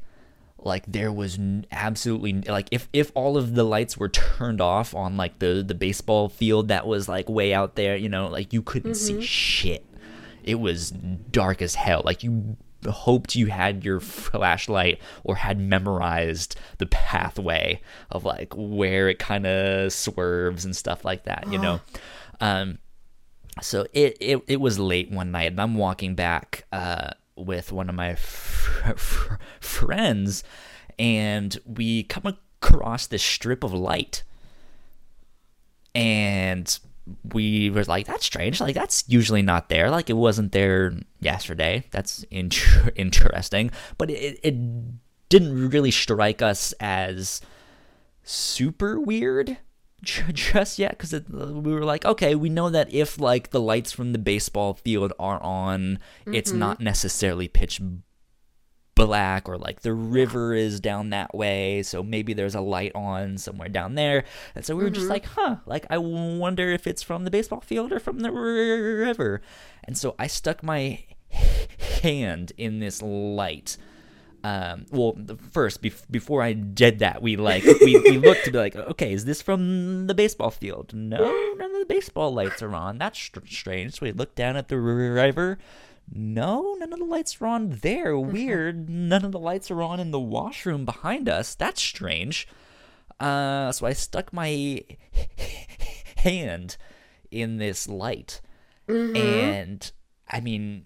Like there was n- absolutely like if if all of the lights were turned off on like the the baseball field that was like way out there you know like you couldn't see shit. It was dark as hell. Like you hoped you had your flashlight or had memorized the pathway of like where it kind of swerves and stuff like that you know? <gasps> Um so it, it it was late one night and i'm walking back uh with one of my f- f- friends and we come across this strip of light. And we were like that's strange like that's usually not there like it wasn't there yesterday that's inter- interesting. But it, it didn't really strike us as super weird just yet because we were like okay we know that if like the lights from the baseball field are on it's mm-hmm. not necessarily pitch black or like the river is down that way so maybe there's a light on somewhere down there. And so we were just mm-hmm. like huh like i wonder if it's from the baseball field or from the river. And so i stuck my hand in this light um, well, first bef- before I did that, we like we, we looked to be like, <laughs> okay, is this from the baseball field? No, none of the baseball lights are on. That's str- strange. So we looked down at the river. No, none of the lights are on there. Weird. None of the lights are on in the washroom behind us. That's strange. Uh, so I stuck my <laughs> hand in this light, and I mean,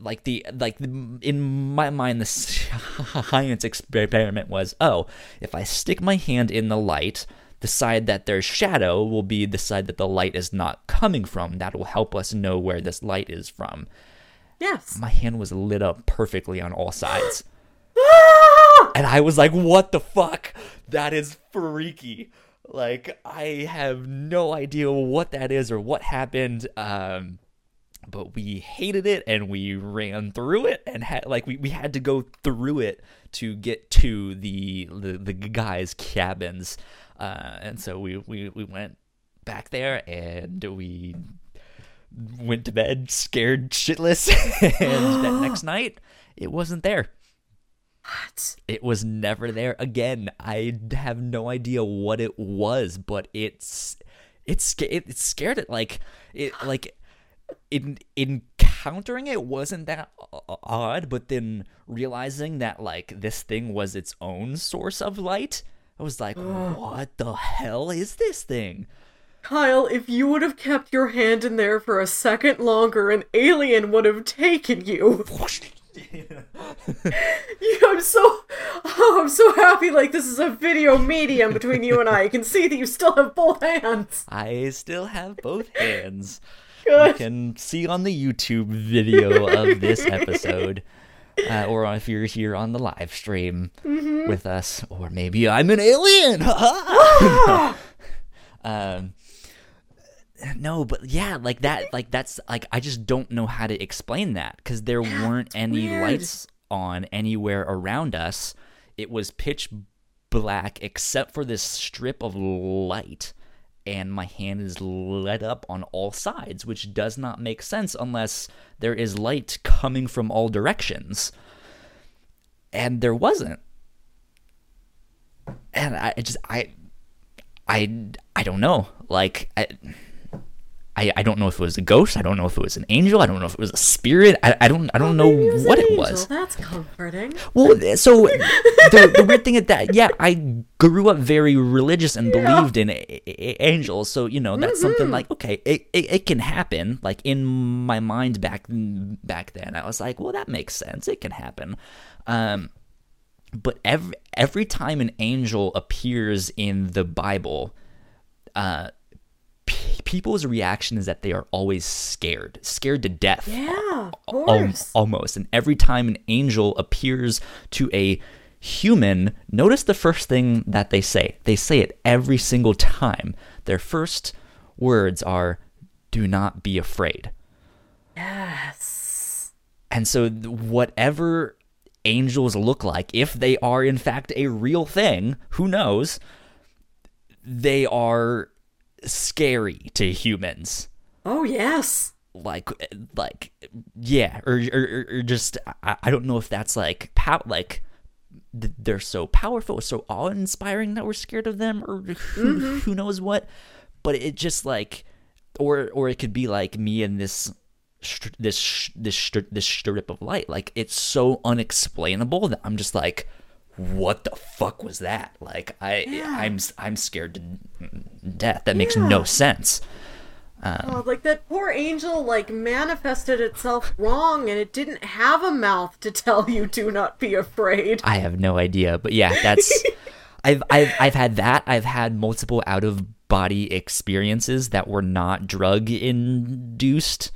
like the like the, in my mind the <laughs> science experiment was oh if i stick my hand in the light the side that there's shadow will be the side that the light is not coming from. That will help us know where this light is from. Yes. my hand was lit up perfectly on all sides. <gasps> And i was like what the fuck? That is freaky. Like i have no idea what that is or what happened. Um but we hated it and we ran through it and had like we, we had to go through it to get to the the, the guys cabins uh, and so we, we we went back there and we went to bed scared shitless <laughs> and that <gasps> next night it wasn't there What? it was never there again. I have no idea what it was, but it's it's it, it scared it like it like in encountering it wasn't that uh, odd, but then realizing that like this thing was its own source of light, I was like, <gasps> what the hell is this thing? Kyle, if you would have kept your hand in there for a second longer, an alien would have taken you. <laughs> You- I'm so, oh, I'm so happy. Like this is a video medium between you and I. I can see that you still have both hands. I still have both hands. You can see on the YouTube video of this <laughs> episode, uh, or if you're here on the live stream with us, or maybe I'm an alien. <laughs> um, no, but yeah, like that, like that's like I just don't know how to explain that because there weren't any weird. lights on anywhere around us. It was pitch black except for this strip of light and my hand is lit up on all sides, which does not make sense unless there is light coming from all directions. And there wasn't. And I just I I I don't know. Like I I, I don't know if it was a ghost. I don't know if it was an angel. I don't know if it was a spirit. I, I don't I don't know Maybe was what it angel. was. That's comforting. Well, so <laughs> the, the weird thing is that yeah, I grew up very religious and believed in a- a- angels. So you know that's something like okay, it, it, it can happen. Like in my mind back back then, I was like, well, that makes sense. It can happen. Um, but every every time an angel appears in the Bible, uh, people's reaction is that they are always scared, scared to death. Yeah, of Al- almost. And every time an angel appears to a human, notice the first thing that they say. They say it every single time. Their first words are, Do not be afraid. Yes. And so, whatever angels look like, if they are in fact a real thing, who knows, they are scary to humans. Oh yes. like like yeah or or, or- just I, I don't know if that's like pow like they're so powerful so awe-inspiring that we're scared of them or who, mm-hmm. who knows what but it just like or or it could be like me and this this this this strip of light like it's so unexplainable that i'm just like what the fuck was that like i i'm s- i'm scared to death that makes no Yeah. sense Oh, like that poor angel like manifested itself wrong and it didn't have a mouth to tell you do not be afraid. I have no idea, but yeah, that's <laughs> I've I've I've had that. I've had multiple out of body experiences that were not drug induced.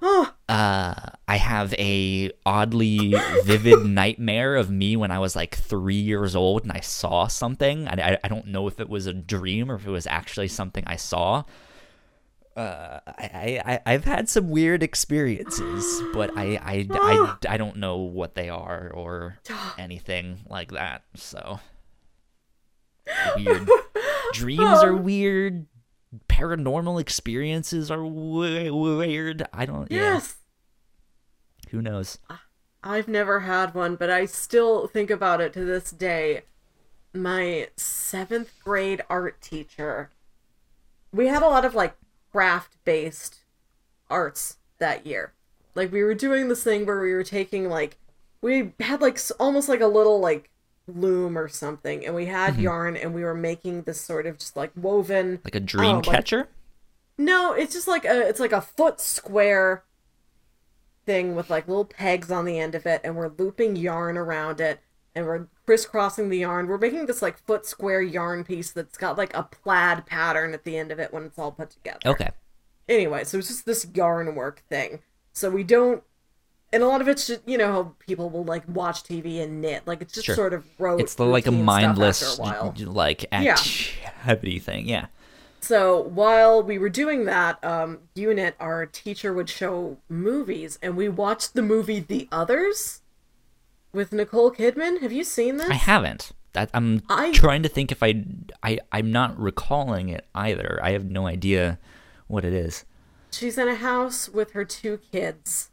Oh, Uh, I have a oddly vivid <laughs> nightmare of me when I was like three years old and I saw something. I, I, I don't know if it was a dream or if it was actually something I saw. Uh, I, I I've had some weird experiences, but I I, I, I don't know what they are or <gasps> anything like that. So weird <laughs> dreams are weird. Paranormal experiences are we- weird. I don't. Yeah. Who knows? I've never had one, but I still think about it to this day. My seventh grade art teacher, we had a lot of like craft based arts that year. Like we were doing this thing where we were taking like, we had like almost like a little like loom or something, and we had mm-hmm. yarn and we were making this sort of just like woven Like a dream oh, like- catcher? no, it's just like a it's like a foot square thing with like little pegs on the end of it, and we're looping yarn around it, and we're crisscrossing the yarn. We're making this like foot square yarn piece that's got like a plaid pattern at the end of it when it's all put together. Okay. Anyway, so it's just this yarn work thing. So we don't. And a lot of it's just, you know, how people will like watch TV and knit. Like it's just Sure. sort of rote. It's like a mindless a like Yeah. activity thing. Yeah. So while we were doing that um, unit, our teacher would show movies, and we watched the movie The Others with Nicole Kidman. Have you seen this? I haven't. That I'm I- trying to think if I I I'm not recalling it either. I have no idea what it is. She's in a house with her two kids.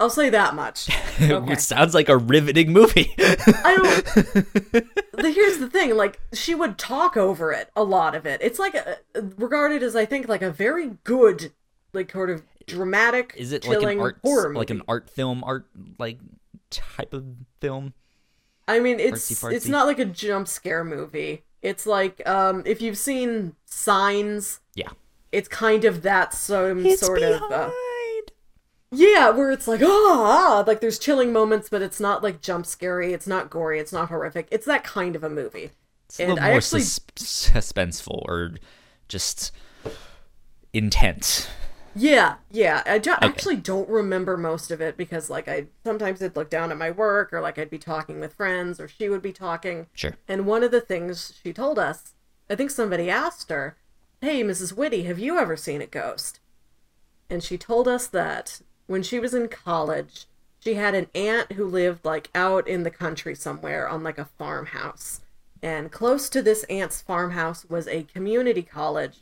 I'll say that much. <laughs> Okay. it sounds like a riveting movie. I don't. <laughs> the, here's the thing: like she would talk over it, a lot of it. It's like a, regarded as I think like a very good, like sort of dramatic, is it like an art horror movie. like an art film art like type of film? I mean, it's Artsy-fartsy. it's not like a jump scare movie. It's like um if you've seen Signs, Yeah. it's kind of that some sort of uh, behind. Yeah, where it's like ah, like there's chilling moments, but it's not like jump scary. It's not gory. It's not horrific. It's that kind of a movie. It's a and little I more actually sus- suspenseful or just intense. Yeah, yeah. I do- actually don't remember most of it because, like, I sometimes I'd look down at my work, or like I'd be talking with friends, or she would be talking. Sure. And one of the things she told us, I think somebody asked her, "Hey, Mrs. Whitty, have you ever seen a ghost?" And she told us that when she was in college, she had an aunt who lived like out in the country somewhere on like a farmhouse. And close to this aunt's farmhouse was a community college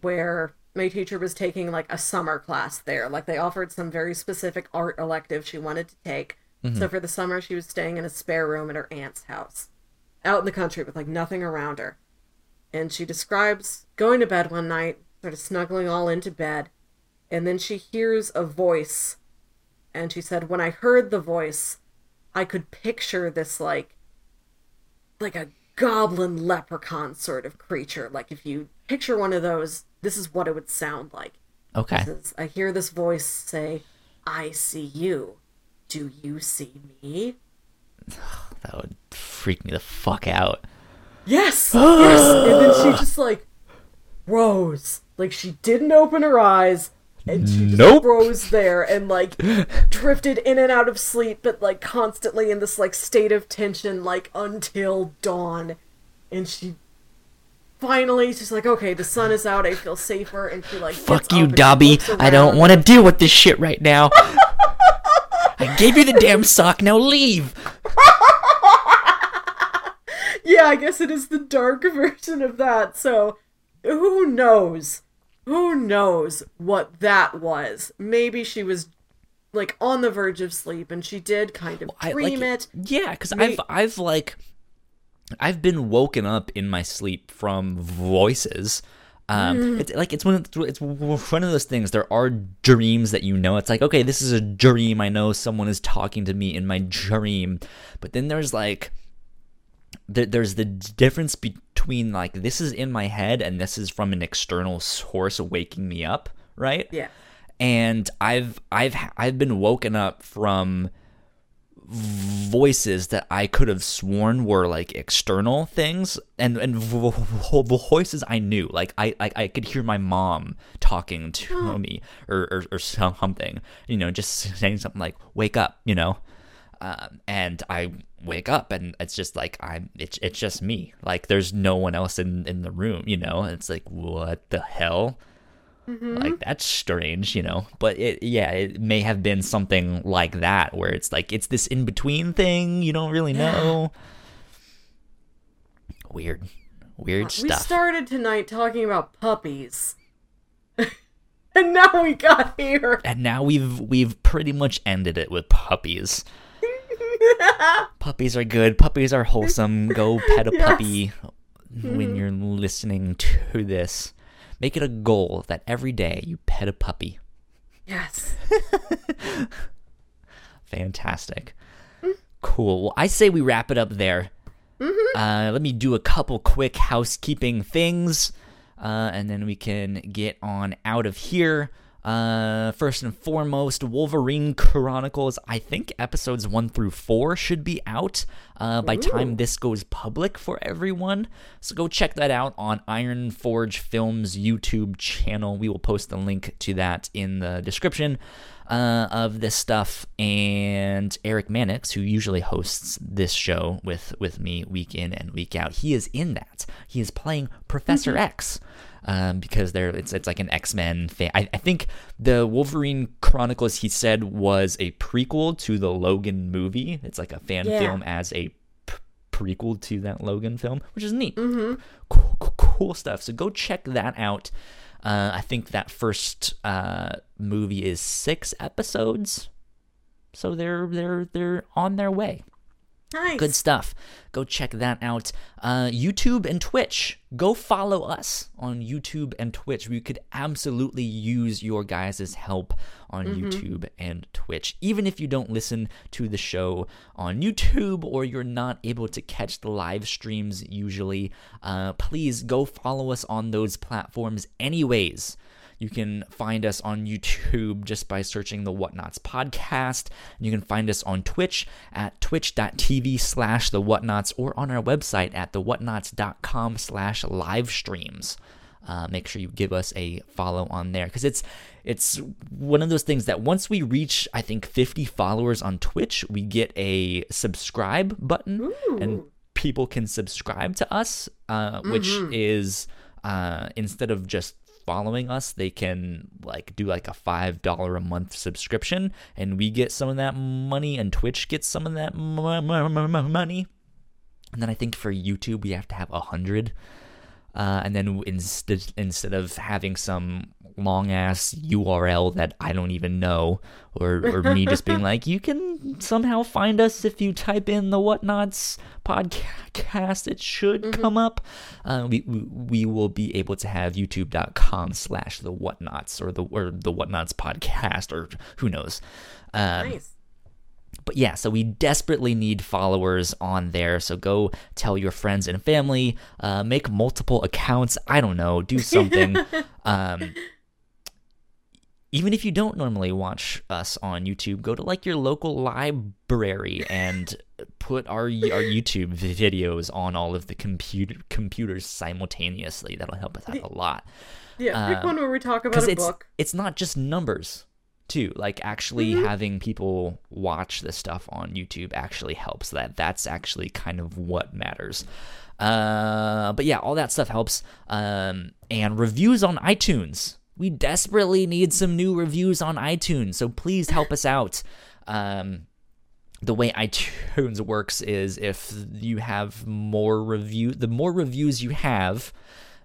where my teacher was taking like a summer class there. Like they offered some very specific art elective she wanted to take. Mm-hmm. So for the summer, she was staying in a spare room at her aunt's house, out in the country with like nothing around her. And she describes going to bed one night, sort of snuggling all into bed, and then she hears a voice. And she said, When I heard the voice, I could picture this like like a goblin leprechaun sort of creature. Like if you picture one of those, this is what it would sound like. Okay. Says, I hear this voice say, I see you. Do you see me? <sighs> That would freak me the fuck out. Yes! <gasps> yes! And then she just like rose. Like she didn't open her eyes. And she just Nope. froze there and like <laughs> drifted in and out of sleep, but like constantly in this like state of tension, like until dawn. And she finally she's like, okay, the sun is out, I feel safer, and she like Fuck you, up and she Dobby. I don't want to deal with this shit right now. I gave you the damn <laughs> sock. Now leave. <laughs> Yeah, I guess it is the dark version of that. So, who knows? Who knows what that was? Maybe she was like on the verge of sleep and she did kind of I, dream like, it. Yeah, because May- I've I've like I've been woken up in my sleep from voices. Um, it's like it's one of it's one of those things. There are dreams that you know. It's like okay, this is a dream. I know someone is talking to me in my dream, but then there's like there, there's the difference between like this is in my head and this is from an external source waking me up, right? Yeah. and I've I've I've been woken up from voices that I could have sworn were like external things and and vo- vo- voices I knew like I I, I could hear my mom talking to <gasps> me or, or or something you know just saying something like wake up you know um, and I wake up and it's just like I'm it's it's just me. Like there's no one else in in the room you know? It's like what the hell? Mm-hmm. Like that's strange you know? But it yeah it may have been something like that where it's like it's this in between thing you don't really <sighs> know. Weird. Weird uh, We stuff. started tonight talking about puppies. <laughs> and now we got here. and now we've we've pretty much ended it with puppies <laughs> puppies are good puppies are wholesome go pet a <laughs> Yes. puppy when you're listening to this make it a goal that every day you pet a puppy Yes. <laughs> Fantastic. Cool. Well, I say we wrap it up there. Uh, let me do a couple quick housekeeping things, uh, and then we can get on out of here. Uh, first and foremost, Wolverine Chronicles. I think episodes one through four should be out uh, by time this goes public for everyone. So go check that out on Iron Forge Films YouTube channel. We will post the link to that in the description uh, of this stuff. And Eric Mannix, who usually hosts this show with with me week in and week out, he is in that. He is playing Professor X um, because they're it's it's like an X Men thing. I, I think the Wolverine Chronicles he said was a prequel to the Logan movie. It's like a fan Yeah. film as a prequel to that Logan film, which is neat. Mm-hmm. Cool, cool, cool stuff. So go check that out. Uh, I think that first uh, movie is six episodes, so they're they're they're on their way. Nice. Good stuff. Go check that out. Uh, YouTube and Twitch. Go follow us on YouTube and Twitch. We could absolutely use your guys' help on YouTube and Twitch. Even if you don't listen to the show on YouTube or you're not able to catch the live streams usually, uh, please go follow us on those platforms anyways. You can find us on YouTube just by searching the Whatnauts podcast. You can find us on Twitch at twitch.tv slash the Whatnauts or on our website at thewhatnauts.com slash live streams. Uh, make sure you give us a follow on there because it's it's one of those things that once we reach I think 50 followers on Twitch, we get a subscribe button and people can subscribe to us, uh, which is uh, instead of just following us, they can like do like a five dollar a month subscription, and we get some of that money, and Twitch gets some of that m- m- m- money. And then I think for YouTube we have to have a hundred. Uh, and then instead instead of having some long ass URL that I don't even know, or or me just being <laughs> like, you can somehow find us if you type in the Whatnauts podcast, it should come up. Uh, we, we we will be able to have YouTube.com slash the Whatnauts or the or the Whatnauts podcast or who knows. Um, Nice. But yeah, so we desperately need followers on there. So go tell your friends and family, uh, make multiple accounts. I don't know, do <laughs> something. um, even if you don't normally watch us on YouTube, go to like your local library and put our our YouTube videos on all of the computer computers simultaneously. That'll help us out a lot Yeah, pick um, one where we talk about a it's book. it's not just numbers too. Like actually having people watch this stuff on youtube actually helps that. That's actually kind of what matters. Uh but yeah all that stuff helps. Um and reviews on itunes. We desperately need some new reviews on itunes so please help us out. Um the way iTunes works is if you have more review, the more reviews you have,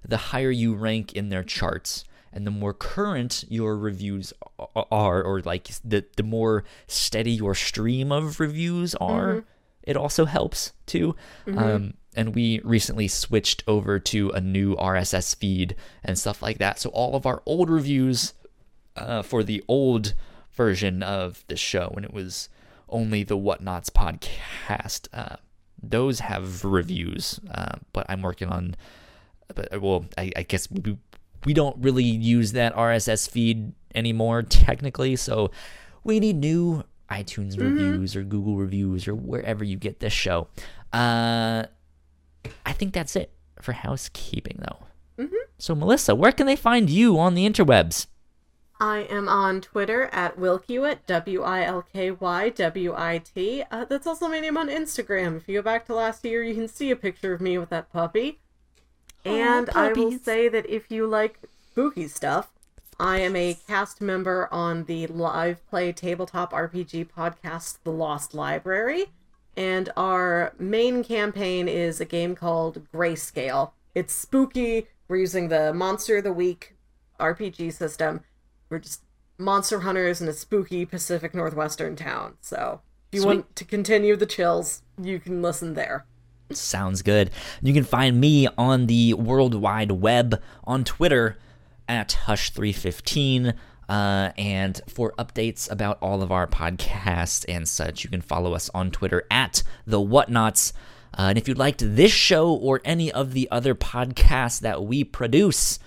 the higher you rank in their charts, and the more current your reviews are, or like the the more steady your stream of reviews are. It also helps too. Um, and we recently switched over to a new RSS feed and stuff like that. So all of our old reviews uh, for the old version of the show when it was only the Whatnauts podcast. Uh, those have reviews, uh, but I'm working on. But well, I, I guess we, we don't really use that RSS feed anymore <laughs> technically, so we need new iTunes reviews or Google reviews or wherever you get this show. Uh, I think that's it for housekeeping, though. So, Melissa, where can they find you on the interwebs? I am on Twitter at Wilkywit, W I L K Y W I T. Uh, that's also my name on Instagram. If you go back to last year, you can see a picture of me with that puppy. And I will say that if you like spooky stuff, I am a cast member on the live play tabletop RPG podcast, The Lost Library. And our main campaign is a game called Grayscale. It's spooky. We're using the Monster of the Week RPG system. We're just monster hunters in a spooky Pacific Northwestern town. So if you Sweet. want to continue the chills, you can listen there. Sounds good. You can find me on the World Wide Web on Twitter at Hush315. Uh, and for updates about all of our podcasts and such, you can follow us on Twitter at the Whatnauts. Uh, and if you liked this show or any of the other podcasts that we produce,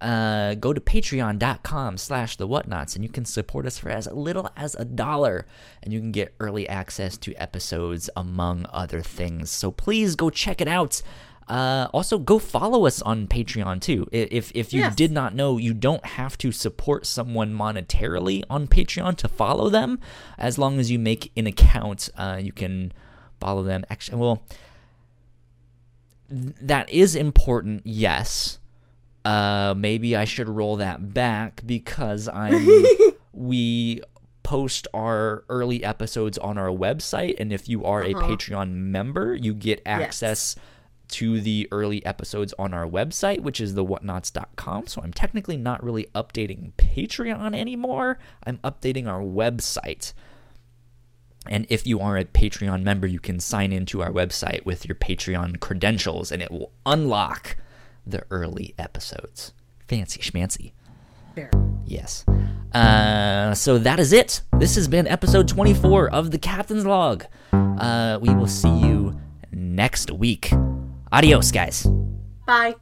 uh, go to patreon.com slash the whatnauts and you can support us for as little as a dollar. And you can get early access to episodes among other things. So please go check it out. Uh, also go follow us on patreon too. If, if you Yes. did not know you don't have to support someone monetarily on patreon to follow them. As long as you make an account uh, you can follow them. Actually well that is important yes uh, maybe I should roll that back because I'm <laughs> we post our early episodes on our website, and if you are a Patreon member, you get access to the early episodes on our website, which is the whatnauts.com. So I'm technically not really updating Patreon anymore. I'm updating our website. And if you are a Patreon member, you can sign into our website with your Patreon credentials and it will unlock the early episodes. Fancy schmancy. Fair. Yes. Uh, so that is it. This has been episode 24 of the Captain's Log. Uh, we will see you next week. Adios, guys. Bye.